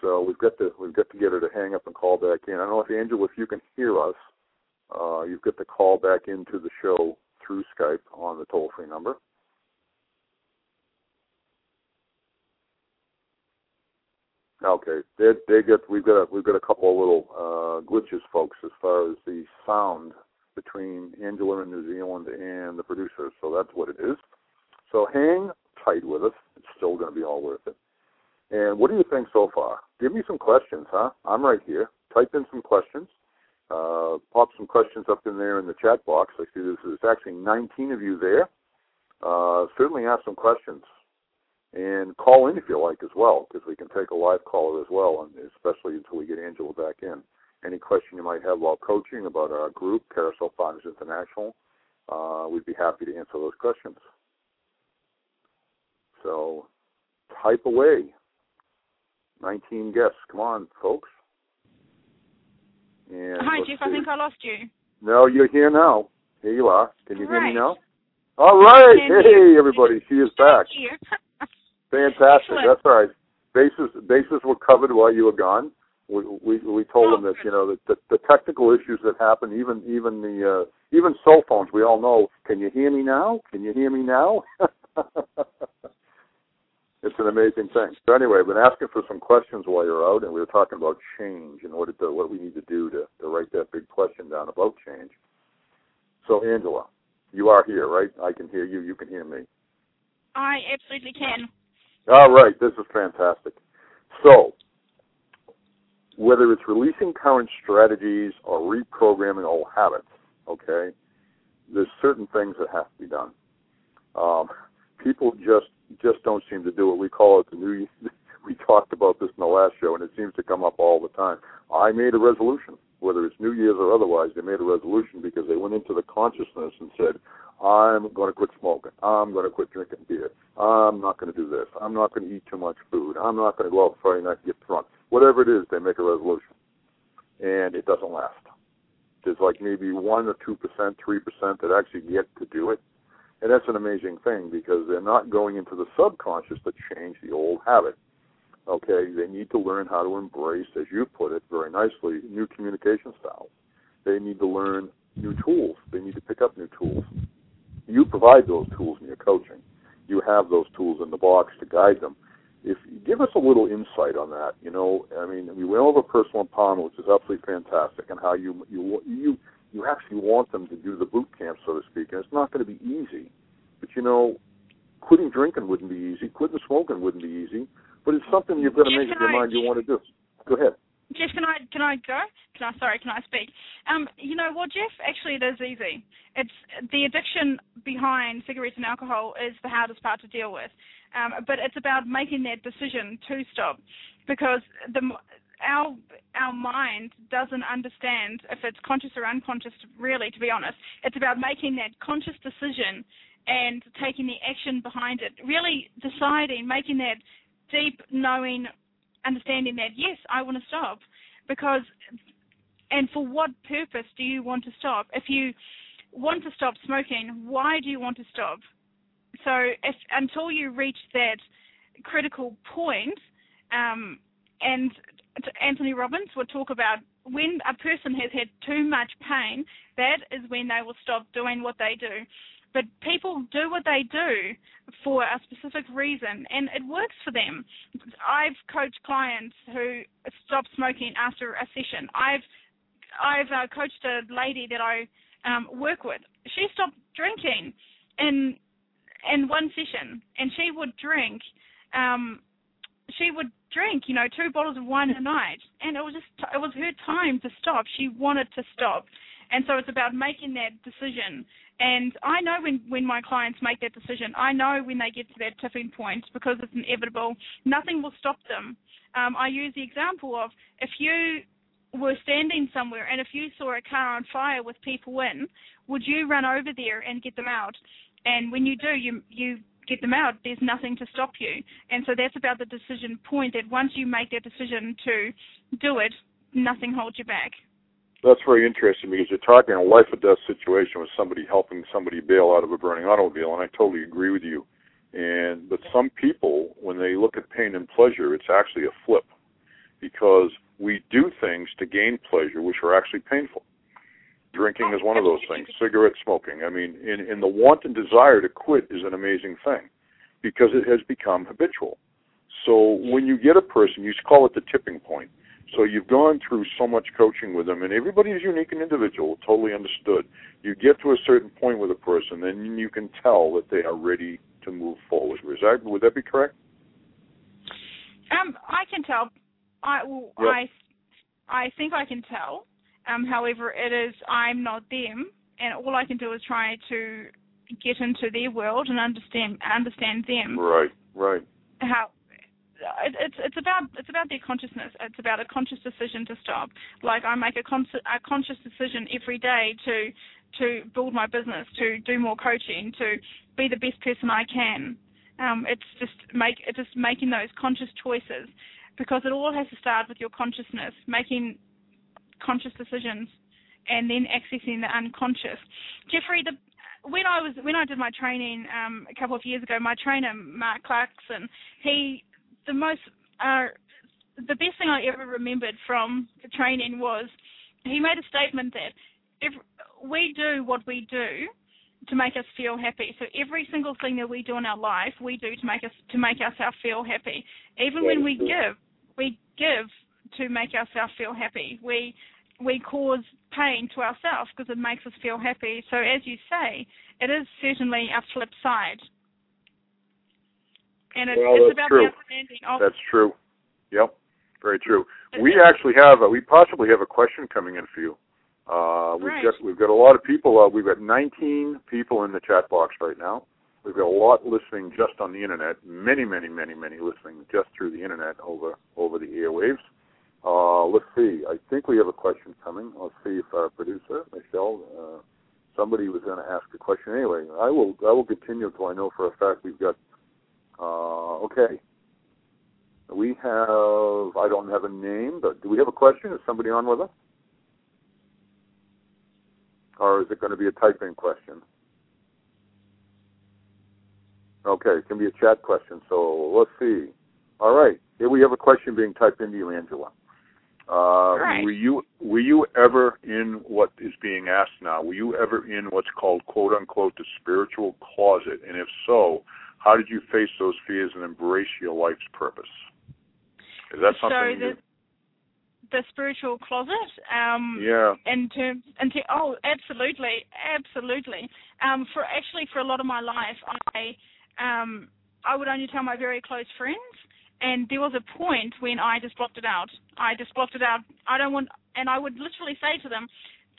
So we've got to we've got to get her to hang up and call back in. I don't know if Angela, if you can hear us, uh, you've got to call back into the show through Skype on the toll free number. Okay, they they get we've got a, we've got a couple of little uh, glitches, folks, as far as the sound between Angela in New Zealand and the producers. So that's what it is. So hang tight with us. It's still going to be all worth it. And what do you think so far? Give me some questions, huh? I'm right here. Type in some questions. Uh, pop some questions up in there in the chat box. I see there's, is actually 19 of you there. Uh, certainly ask some questions and call in if you like as well, because we can take a live caller as well, and especially until we get Angela back in. Any question you might have about coaching, about our group, Carousel Partners International, uh, we'd be happy to answer those questions. So type away. 19 guests. Come on, folks. And Hi, Jeff. see. I think I lost you. No, you're here now. Here you are. Can you hear me now? All right. Hey, everybody. She is back. Thank you. Fantastic. Excellent. That's all right. Bases bases were covered while you were gone. We we, we told Oh, them that you know that the, the technical issues that happen, even even the uh, even cell phones. We all know. Can you hear me now? Can you hear me now? it's an amazing thing. So anyway, I've been asking for some questions while you're out, and we were talking about change and what it, what we need to do to to write that big question down about change. So Angela, you are here, right? I can hear you. You can hear me. I absolutely can. All right, this is fantastic. So, whether it's releasing current strategies or reprogramming old habits, okay, there's certain things that have to be done. Um, people just just don't seem to do it. We call it the new. We talked about this in the last show, and it seems to come up all the time. I made a resolution, whether it's New Year's or otherwise. They made a resolution because they went into the consciousness and said, I'm going to quit smoking. I'm going to quit drinking beer. I'm not going to do this. I'm not going to eat too much food. I'm not going to go out Friday night and get drunk. Whatever it is, they make a resolution. And it doesn't last. There's like maybe 1 or 2%, 3% that actually get to do it. And that's an amazing thing because they're not going into the subconscious to change the old habit. Okay, they need to learn how to embrace, as you put it very nicely, new communication styles. They need to learn new tools. They need to pick up new tools. You provide those tools in your coaching. You have those tools in the box to guide them. If give us a little insight on that, you know, I mean, we went over personal empowerment, which is absolutely fantastic, and how you you you you actually want them to do the boot camp, so to speak, and it's not going to be easy. But you know, quitting drinking wouldn't be easy. Quitting smoking wouldn't be easy. But it's something you've got to Yes, make up your I- mind you want to do. Go ahead. Jeff, can I can I go? Can I sorry, can I speak? Um, you know what, Jeff? Actually, it is easy. It's the addiction behind cigarettes and alcohol is the hardest part to deal with. Um, but it's about making that decision to stop, because the our our mind doesn't understand if it's conscious or unconscious. Really, to be honest, it's about making that conscious decision and taking the action behind it. Really deciding, making that deep knowing understanding that yes, I want to stop because and for what purpose do you want to stop? If you want to stop smoking, why do you want to stop? So if until you reach that critical point, um, and Anthony Robbins would talk about when a person has had too much pain, that is when they will stop doing what they do. But people do what they do for a specific reason, and it works for them. I've coached clients who stop smoking after a session. I've I've uh, coached a lady that I um, work with. She stopped drinking in in one session, and she would drink. Um, she would drink, you know, two bottles of wine a night, and it was just it was her time to stop. She wanted to stop, and so it's about making that decision. And I know when when my clients make that decision, I know when they get to that tipping point because it's inevitable. Nothing will stop them. Um, I use the example of if you were standing somewhere and if you saw a car on fire with people in, would you run over there and get them out? and when you do, you you get them out. There's nothing to stop you, and so that's about the decision point. That once you make that decision to do it, nothing holds you back. That's very interesting because you're talking a life or death situation with somebody helping somebody bail out of a burning automobile, and I totally agree with you. And but some people, when they look at pain and pleasure, it's actually a flip because we do things to gain pleasure which are actually painful. Drinking is one of those things. Cigarette smoking. I mean, in, in the want and desire to quit is an amazing thing because it has become habitual. So when you get a person, you call it the tipping point. So you've gone through so much coaching with them, and everybody is unique and individual, totally understood. You get to a certain point with a person, then you can tell that they are ready to move forward. Is that would that be correct? Um, I can tell. I Yep. I I think I can tell. Um, however, it is I'm not them, and all I can do is try to get into their world and understand understand them. Right, right. How it, it's it's about it's about their consciousness. It's about a conscious decision to stop. Like I make a, con- a conscious decision every day to to build my business, to do more coaching, to be the best person I can. Um, it's just make it's just making those conscious choices because it all has to start with your consciousness, making conscious decisions, and then accessing the unconscious. Jeffrey, the when I was when I did my training um, a couple of years ago, my trainer Mark Clarkson, he the most uh, the best thing I ever remembered from the training was he made a statement that if we do what we do to make us feel happy. So every single thing that we do in our life, we do to make us to make ourselves feel happy. Even when we give, we give to make ourselves feel happy. We we cause pain to ourselves because it makes us feel happy. So as you say, it is certainly a flip side. And it, Well, it's that's about true. the understanding of That's true. Yep, very true. We actually have, a, we possibly have a question coming in for you. Uh, we've Right. got we've got a lot of people. Uh, we've got 19 people in the chat box right now. We've got a lot listening just on the internet. Many, many, many, many listening just through the internet over over the airwaves. Uh, let's see. I think we have a question coming. Let's see if our producer Michelle, uh, somebody was going to ask a question. Anyway, I will I will continue until I know for a fact we've got. Uh, okay. We have. I don't have a name, but do we have a question? Is somebody on with us? or is it going to be a typing question? Okay, it can be a chat question. So let's see. All right, here we have a question being typed into you, Angela. Uh, Right. Were you were you ever in what is being asked now? Were you ever in what's called "quote unquote" the spiritual closet? And if so, how did you face those fears and embrace your life's purpose? Is that something? so the the spiritual closet. Um, yeah. in terms into oh absolutely absolutely um for actually for a lot of my life i um i would only tell my very close friends and there was a point when i just blocked it out i just blocked it out i don't want and i would literally say to them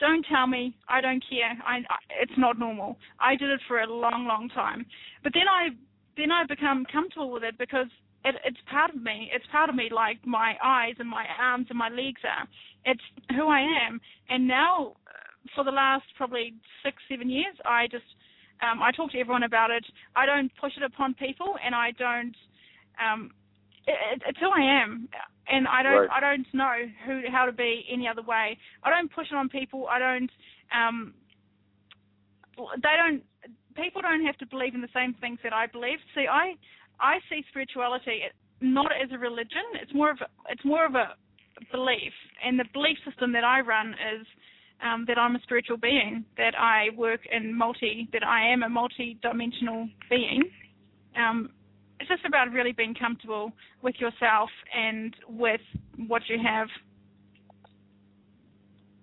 don't tell me i don't care i, I it's not normal i did it for a long long time but then i then i become comfortable with it because it, it's part of me. It's part of me, like my eyes and my arms and my legs are. It's who I am. And now, uh, for the last probably six, seven years, I just um, I talk to everyone about it. I don't push it upon people, and I don't. Um, it, it, it's who I am, and I don't. Right. I don't know who how to be any other way. I don't push it on people. I don't. Um, they don't. People don't have to believe in the same things that I believe. See, I I see spirituality not as a religion. It's more of a, it's more of a belief, and the belief system that I run is um, that I'm a spiritual being, that I work in multi, that I am a multi-dimensional being. Um, it's just about really being comfortable with yourself and with what you have.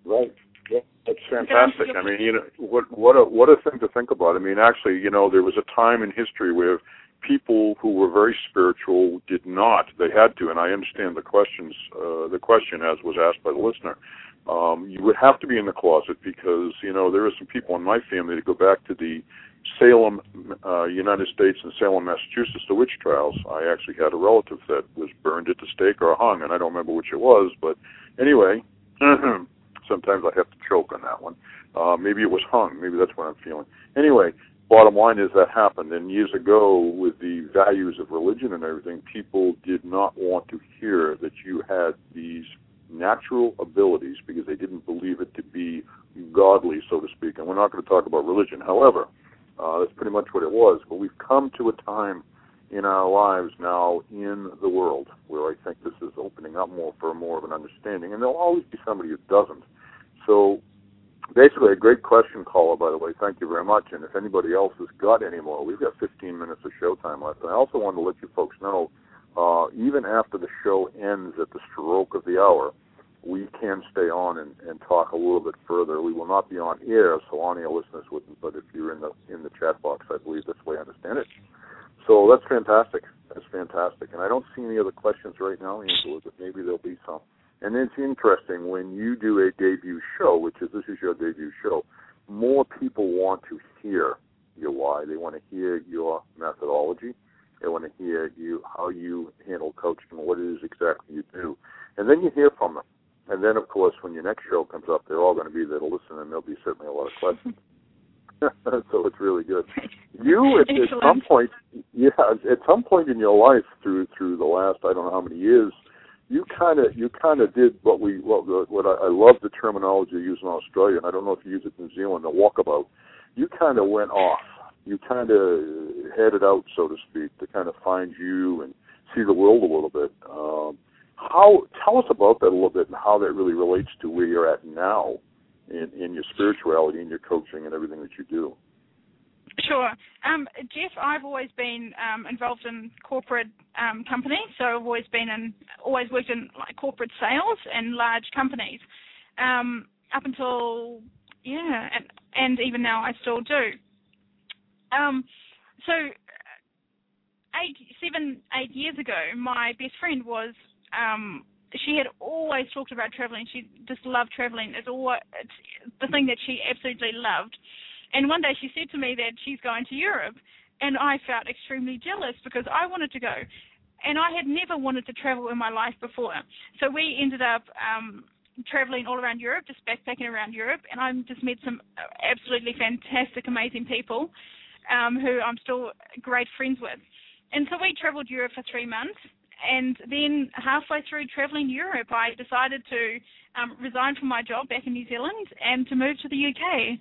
Right. Yeah, that's fantastic. I mean, you know, what what a what a thing to think about. I mean, actually, you know, there was a time in history where people who were very spiritual did not. They had to, and I understand the questions. Uh, the question as was asked by the listener. Um, you would have to be in the closet because you know there are some people in my family that go back to the Salem, uh, United States, and Salem, Massachusetts, the witch trials. I actually had a relative that was burned at the stake or hung, and I don't remember which it was. But anyway, sometimes I have to choke on that one. Uh, maybe it was hung. Maybe that's what I'm feeling. Anyway, bottom line is that happened. And years ago, with the values of religion and everything, people did not want to hear that you had these natural abilities because they didn't believe it to be godly, so to speak. And we're not going to talk about religion. However, uh, that's pretty much what it was. But we've come to a time in our lives now in the world where I think this is opening up more for more of an understanding. And there'll always be somebody who doesn't. So basically a great question caller by the way thank you very much and if anybody else has got any more we've got 15 minutes of show time left and i also want to let you folks know uh, even after the show ends at the stroke of the hour we can stay on and, and talk a little bit further we will not be on air so air listeners wouldn't but if you're in the in the chat box i believe that's the way i understand it so that's fantastic that's fantastic and i don't see any other questions right now angela but maybe there'll be some and it's interesting when you do a debut show, which is this is your debut show, more people want to hear your why. They want to hear your methodology. They want to hear you how you handle coaching, what it is exactly you do, and then you hear from them. And then, of course, when your next show comes up, they're all going to be there to listen, and there'll be certainly a lot of questions. so it's really good. You at, at some point, yeah, at some point in your life through through the last I don't know how many years, you kind of you kind of did what we what what I, I love the terminology you use in Australia, and I don't know if you use it in New Zealand, the walkabout. You kind of went off. You kind of headed out, so to speak, to kind of find you and see the world a little bit. Um, how tell us about that a little bit and how that really relates to where you're at now in in your spirituality and your coaching and everything that you do. Sure. Um, Jeff, I've always been um, involved in corporate um, companies, so I've always been in, always worked in like corporate sales and large companies, um, up until yeah, and, and even now I still do. Um, so eight, seven, eight years ago, my best friend was. Um, she had always talked about traveling. She just loved traveling. It's all it's the thing that she absolutely loved and one day she said to me that she's going to Europe, and I felt extremely jealous because I wanted to go, and I had never wanted to travel in my life before. So we ended up um, traveling all around Europe, just backpacking around Europe, and I just met some absolutely fantastic, amazing people um, who I'm still great friends with. And so we traveled Europe for three months, and then halfway through traveling Europe, I decided to um, resign from my job back in New Zealand and to move to the UK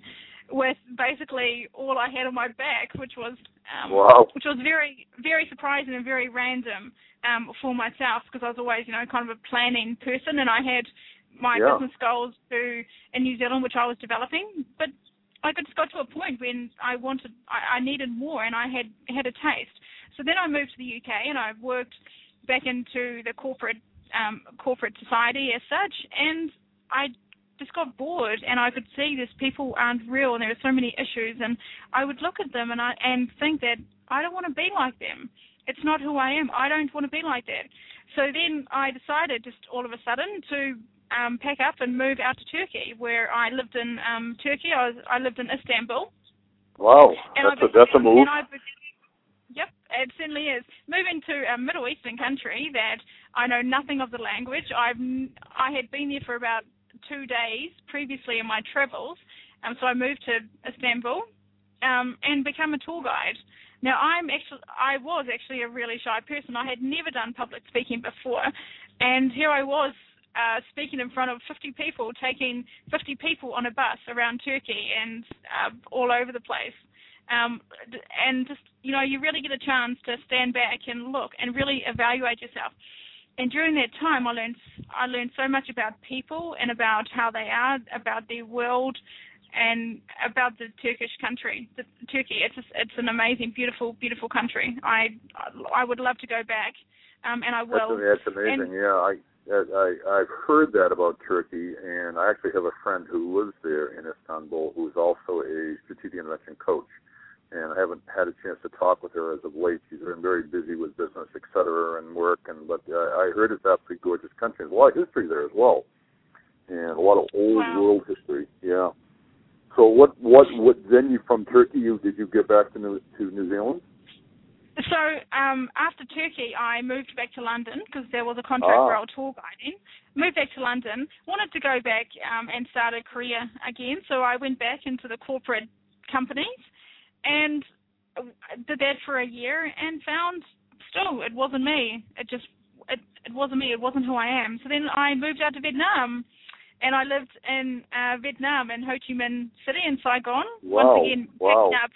with basically all I had on my back, which was um, wow. which was very very surprising and very random um, for myself because I was always you know kind of a planning person and I had my yeah. business goals to in New Zealand which I was developing, but I just got to a point when I wanted I, I needed more and I had had a taste. So then I moved to the UK and I worked back into the corporate um, corporate society as such, and I just got bored and I could see this people aren't real and there are so many issues and I would look at them and I and think that I don't want to be like them. It's not who I am. I don't want to be like that. So then I decided just all of a sudden to um pack up and move out to Turkey where I lived in um Turkey. I was I lived in Istanbul. Wow. And that's I a that's a move. And I, it certainly is. Moving to a Middle Eastern country that I know nothing of the language. I've I had been there for about two days previously in my travels. Um, so I moved to Istanbul um, and become a tour guide. Now I'm actually I was actually a really shy person. I had never done public speaking before, and here I was uh, speaking in front of 50 people, taking 50 people on a bus around Turkey and uh, all over the place. Um, and just you know, you really get a chance to stand back and look and really evaluate yourself and during that time, I learned I learned so much about people and about how they are, about their world, and about the Turkish country, the, Turkey. It's a, it's an amazing, beautiful, beautiful country. I I would love to go back, um, and I will. That's, that's amazing. And, yeah, I, I I've heard that about Turkey, and I actually have a friend who lives there in Istanbul, who's also a strategic intervention coach and I haven't had a chance to talk with her as of late. She's been very busy with business, et cetera, and work. And but uh, I heard it's absolutely gorgeous country. There's a lot of history there as well, and a lot of old wow. world history. Yeah. So what what what then you from Turkey? You did you get back to New to New Zealand? So um, after Turkey, I moved back to London because there was a contract ah. role tour guiding. Moved back to London, wanted to go back um, and start a career again. So I went back into the corporate companies and did that for a year and found still it wasn't me. It just it it wasn't me. It wasn't who I am. So then I moved out to Vietnam, and I lived in uh, Vietnam in Ho Chi Minh City in Saigon. Wow. Once again, wow. picking up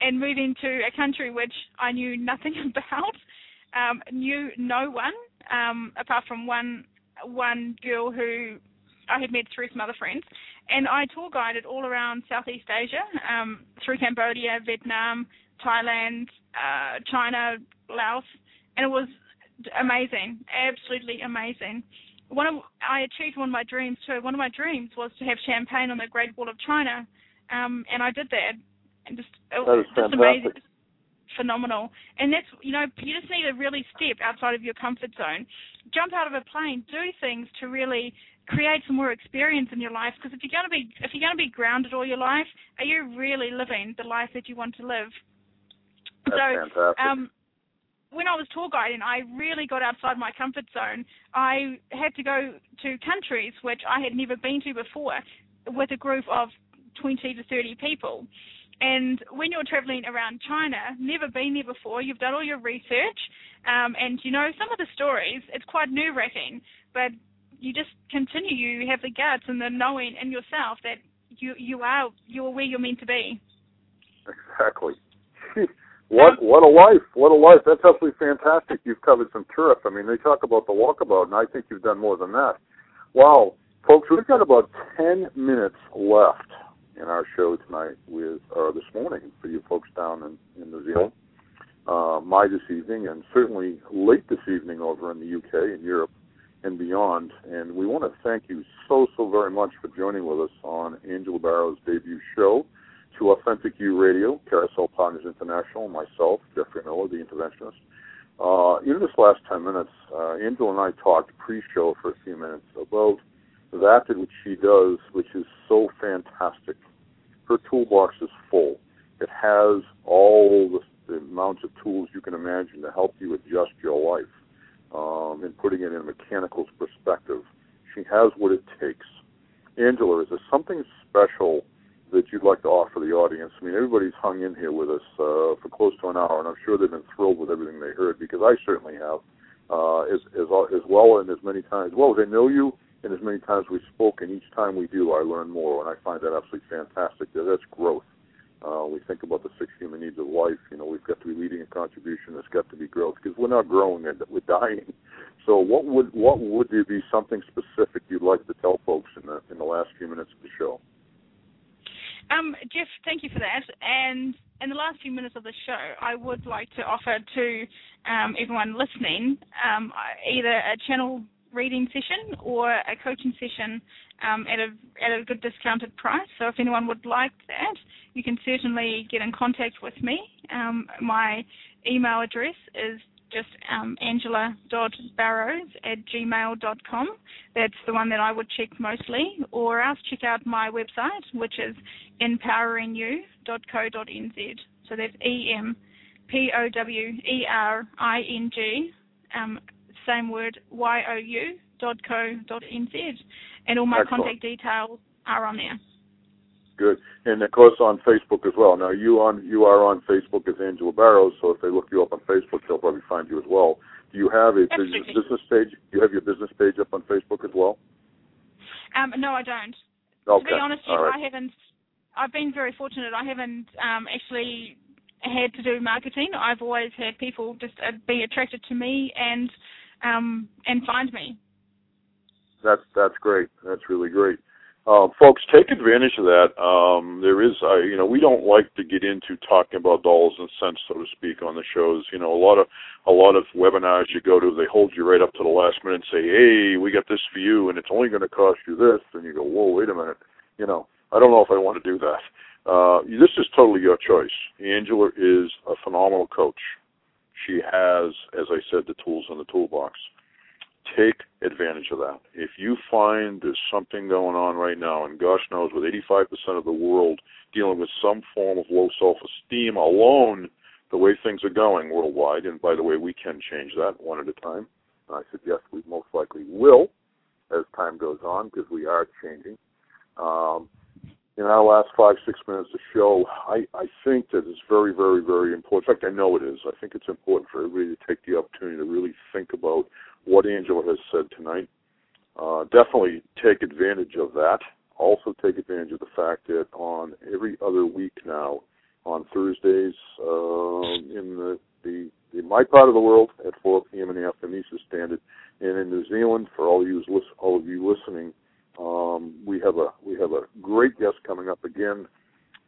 and moving to a country which I knew nothing about, um, knew no one um, apart from one one girl who I had met through some other friends, and I tour guided all around Southeast Asia, um, through Cambodia, Vietnam, Thailand, uh, China, Laos, and it was amazing, absolutely amazing. One of I achieved one of my dreams too. One of my dreams was to have champagne on the Great Wall of China, um, and I did that, and just it was just fantastic. amazing, phenomenal. And that's you know you just need to really step outside of your comfort zone, jump out of a plane, do things to really create some more experience in your life. Because if you're going to be if you're going to be grounded all your life, are you really living the life that you want to live? That's so, fantastic. um, when I was tour guiding, I really got outside my comfort zone. I had to go to countries which I had never been to before with a group of 20 to 30 people. And when you're traveling around China, never been there before, you've done all your research, um, and you know some of the stories. It's quite nerve wracking, but you just continue. You have the guts and the knowing in yourself that you you are you are where you're meant to be. Exactly. what what a life! What a life! That's absolutely fantastic. You've covered some turf. I mean, they talk about the walkabout, and I think you've done more than that. Wow, folks, we've got about ten minutes left in our show tonight with or this morning for you folks down in, in New Zealand. Uh, my this evening, and certainly late this evening over in the UK and Europe and beyond. And we want to thank you so so very much for joining with us on Angela Barrow's debut show to Authentic You Radio, Carousel Partners International, myself, Jeffrey Miller, the interventionist. Uh, in this last 10 minutes, uh, Angela and I talked pre-show for a few minutes about that which she does, which is so fantastic. Her toolbox is full. It has all the, the amounts of tools you can imagine to help you adjust your life um, and putting it in a mechanical perspective. She has what it takes. Angela, is there something special that you'd like to offer the audience? I mean, everybody's hung in here with us uh, for close to an hour, and I'm sure they've been thrilled with everything they heard because I certainly have, uh, as, as as well and as many times. Well, they know you, and as many times we've spoken, each time we do, I learn more, and I find that absolutely fantastic. That's growth. Uh, we think about the six human needs of life. You know, we've got to be leading a contribution. There's got to be growth because we're not growing; and we're dying. So, what would what would there be something specific you'd like to tell folks in the in the last few minutes of the show? Um, Jeff, thank you for that. And in the last few minutes of the show, I would like to offer to um, everyone listening um, either a channel reading session or a coaching session um, at a at a good discounted price. So if anyone would like that, you can certainly get in contact with me. Um, my email address is just um, angela.barrows at gmail.com. That's the one that I would check mostly. Or else check out my website, which is empoweringyou.co.nz. So that's E M P O W E R I N G, um, same word, Y O U dot co dot nz. And all my Excellent. contact details are on there. Good, and of course on Facebook as well. Now you on you are on Facebook as Angela Barrows, so if they look you up on Facebook, they'll probably find you as well. Do you have a business, Absolutely. business page? Do you have your business page up on Facebook as well? Um, no, I don't. Okay, To be honest, Jeff, right. I haven't. I've been very fortunate. I haven't um, actually had to do marketing. I've always had people just uh, be attracted to me and um, and find me. That's that's great. That's really great. Um, folks, take advantage of that. Um, there is, uh, you know, we don't like to get into talking about dollars and cents, so to speak, on the shows. You know, a lot of a lot of webinars you go to, they hold you right up to the last minute and say, "Hey, we got this for you, and it's only going to cost you this." And you go, "Whoa, wait a minute." You know, I don't know if I want to do that. Uh, this is totally your choice. Angela is a phenomenal coach. She has, as I said, the tools in the toolbox take advantage of that. If you find there's something going on right now, and gosh knows, with 85% of the world dealing with some form of low self-esteem alone, the way things are going worldwide, and by the way, we can change that one at a time. I suggest we most likely will as time goes on because we are changing. Um, in our last five, six minutes of the show, I, I think that it's very, very, very important. In fact, I know it is. I think it's important for everybody to take the opportunity to really think about what Angela has said tonight. Uh, definitely take advantage of that. Also, take advantage of the fact that on every other week now, on Thursdays, uh, in the, the in my part of the world at 4 p.m. in the afternoon Eastern Standard, and in New Zealand for all you all of you listening um, we have a we have a great guest coming up again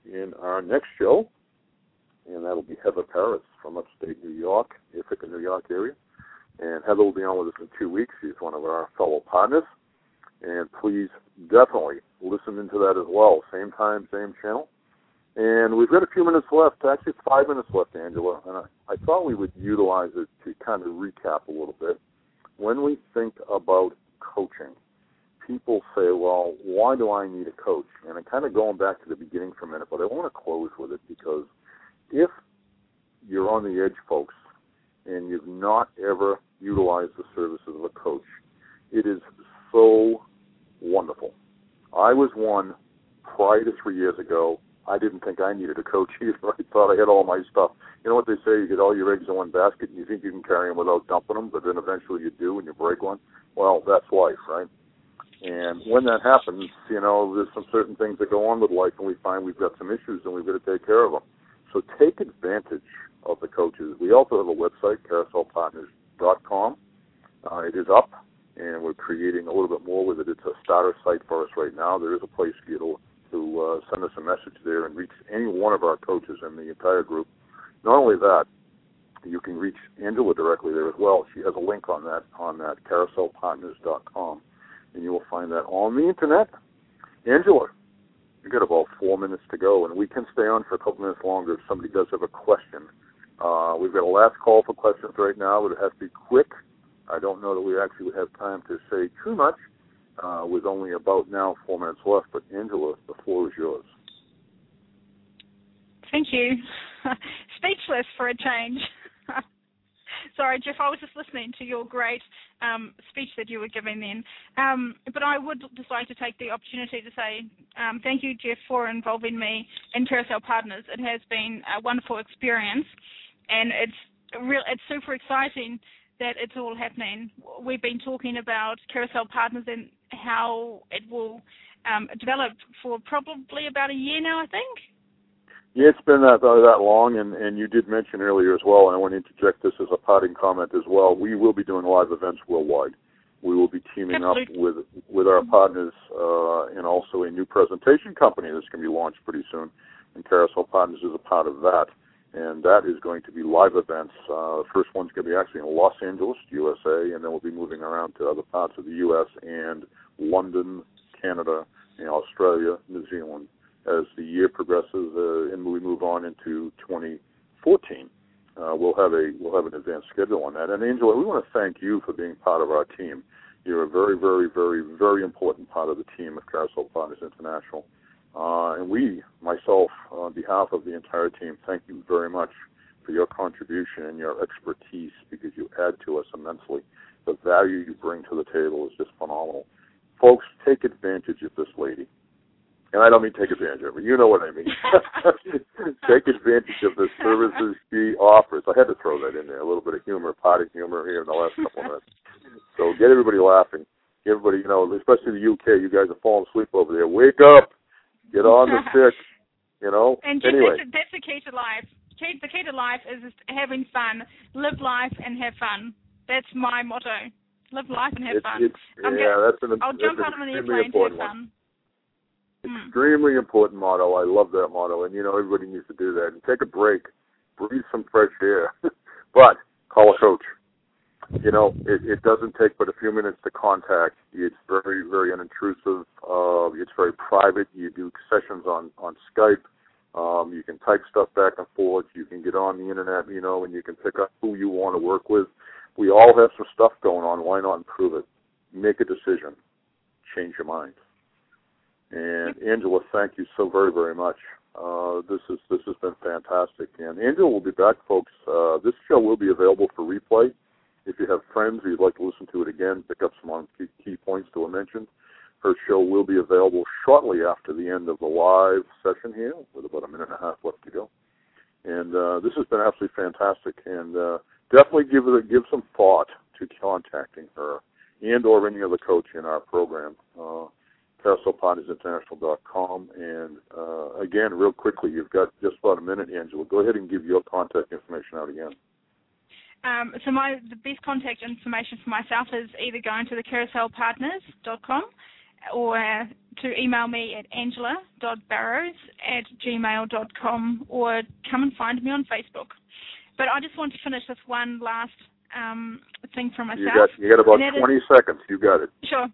in our next show, and that'll be Heather Paris from upstate New York, Ithaca, New York area. And Heather will be on with us in two weeks. She's one of our fellow partners. And please definitely listen into that as well. Same time, same channel. And we've got a few minutes left. Actually, five minutes left, Angela. And I, I thought we would utilize it to kind of recap a little bit. When we think about coaching, people say, well, why do I need a coach? And I'm kind of going back to the beginning for a minute, but I want to close with it because if you're on the edge, folks, and you've not ever utilized the services of a coach, it is so wonderful. I was one prior to three years ago. I didn't think I needed a coach either. I thought I had all my stuff. You know what they say? You get all your eggs in one basket, and you think you can carry them without dumping them, but then eventually you do, and you break one. Well, that's life, right? And when that happens, you know, there's some certain things that go on with life, and we find we've got some issues, and we've got to take care of them. So take advantage of the coaches. We also have a website, carouselpartners.com. Uh, it is up, and we're creating a little bit more with it. It's a starter site for us right now. There is a place for you to, to uh, send us a message there and reach any one of our coaches in the entire group. Not only that, you can reach Angela directly there as well. She has a link on that on that carouselpartners.com and you will find that on the internet. Angela, you got about four minutes to go, and we can stay on for a couple minutes longer if somebody does have a question. Uh, we've got a last call for questions right now, but it has to be quick. I don't know that we actually have time to say too much uh, with only about now four minutes left. But Angela, the floor is yours. Thank you. Speechless for a change. Sorry, Jeff, I was just listening to your great um, speech that you were giving then. Um, but I would just like to take the opportunity to say um, thank you, Jeff, for involving me in Carousel Partners. It has been a wonderful experience, and it's real. It's super exciting that it's all happening. We've been talking about Carousel Partners and how it will um, develop for probably about a year now, I think. Yeah, it's been that uh, that long, and and you did mention earlier as well, and I want to interject this as a parting comment as well. We will be doing live events worldwide. We will be teaming Absolutely. up with with our partners, uh, and also a new presentation company that's going to be launched pretty soon. And Carousel Partners is a part of that, and that is going to be live events. Uh, the first one's going to be actually in Los Angeles, USA, and then we'll be moving around to other parts of the U.S. and London, Canada, and Australia, New Zealand as the year progresses uh, and we move on into 2014. Uh, we'll have a we'll have an advanced schedule on that. And Angela, we want to thank you for being part of our team. You're a very, very, very, very important part of the team of Carousel Partners International. Uh, and we, myself, on behalf of the entire team, thank you very much for your contribution and your expertise because you add to us immensely. The value you bring to the table is just phenomenal. Folks, take advantage of this lady and I don't mean take advantage of her. You know what I mean. take advantage of the services she offers. I had to throw that in there, a little bit of humor, potty humor here in the last couple of minutes. So get everybody laughing. Everybody, you know, especially the UK, you guys are falling asleep over there. Wake up, get on the stick. You know. And anyway, that's, that's the key to life. Key, the key to life is just having fun. Live life and have fun. That's my motto. Live life and have it's, fun. It's, I'm yeah, gonna, that's an. I'll jump that's out of an extremely airplane to have important one. fun. Hmm. extremely important motto. I love that motto, and you know everybody needs to do that. And take a break, breathe some fresh air, but call a coach. You know, it, it doesn't take but a few minutes to contact. It's very, very unintrusive. Uh, it's very private. You do sessions on on Skype. Um, you can type stuff back and forth. You can get on the internet, you know, and you can pick up who you want to work with. We all have some stuff going on. Why not improve it? Make a decision. Change your mind. And Angela, thank you so very, very much. Uh, this is this has been fantastic. And Angela will be back, folks. Uh, this show will be available for replay. If you have friends or you'd like to listen to it again, pick up some on key, key points that were mentioned. her show will be available shortly after the end of the live session here, with about a minute and a half left to go. And uh, this has been absolutely fantastic, and uh, definitely give give some thought to contacting her and or any other coach in our program. Uh. And uh, again, real quickly, you've got just about a minute, Angela. Go ahead and give your contact information out again. Um, so my the best contact information for myself is either going to the carouselpartners.com or to email me at angela.barrows at gmail.com or come and find me on Facebook. But I just want to finish with one last um, thing for myself. You got, you got about 20 is, seconds. You got it. Sure.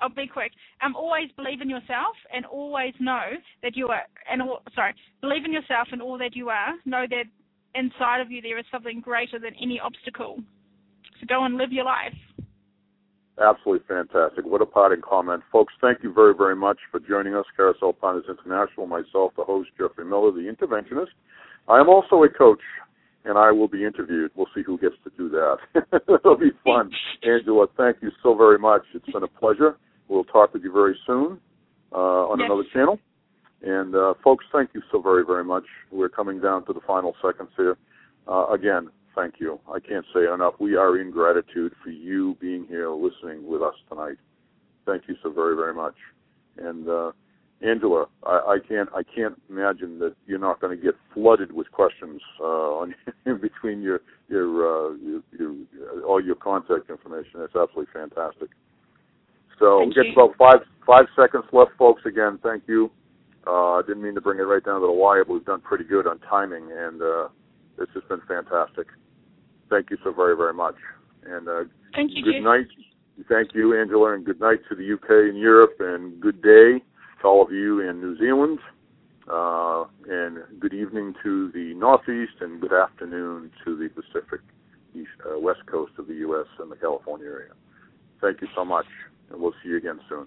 I'll be quick. Um, always believe in yourself and always know that you are, and all, sorry, believe in yourself and all that you are. Know that inside of you there is something greater than any obstacle. So go and live your life. Absolutely fantastic. What a parting comment. Folks, thank you very, very much for joining us. Carousel Partners International, myself, the host, Jeffrey Miller, the interventionist. I am also a coach, and I will be interviewed. We'll see who gets to do that. It'll be fun. Angela, thank you so very much. It's been a pleasure. We'll talk with you very soon uh, on yes. another channel. And uh, folks, thank you so very, very much. We're coming down to the final seconds here. Uh, again, thank you. I can't say enough. We are in gratitude for you being here, listening with us tonight. Thank you so very, very much. And uh, Angela, I, I can't, I can't imagine that you're not going to get flooded with questions uh, on in between your your, uh, your, your all your contact information. It's absolutely fantastic. So Thank we get about five five seconds left, folks. Again, thank you. Uh, I didn't mean to bring it right down to the wire, but we've done pretty good on timing, and uh, it's just been fantastic. Thank you so very, very much. And uh, thank you. Good night. Thank you, Angela, and good night to the UK and Europe, and good day to all of you in New Zealand. Uh, and good evening to the Northeast, and good afternoon to the Pacific East, uh, West Coast of the U.S. and the California area. Thank you so much, and we'll see you again soon.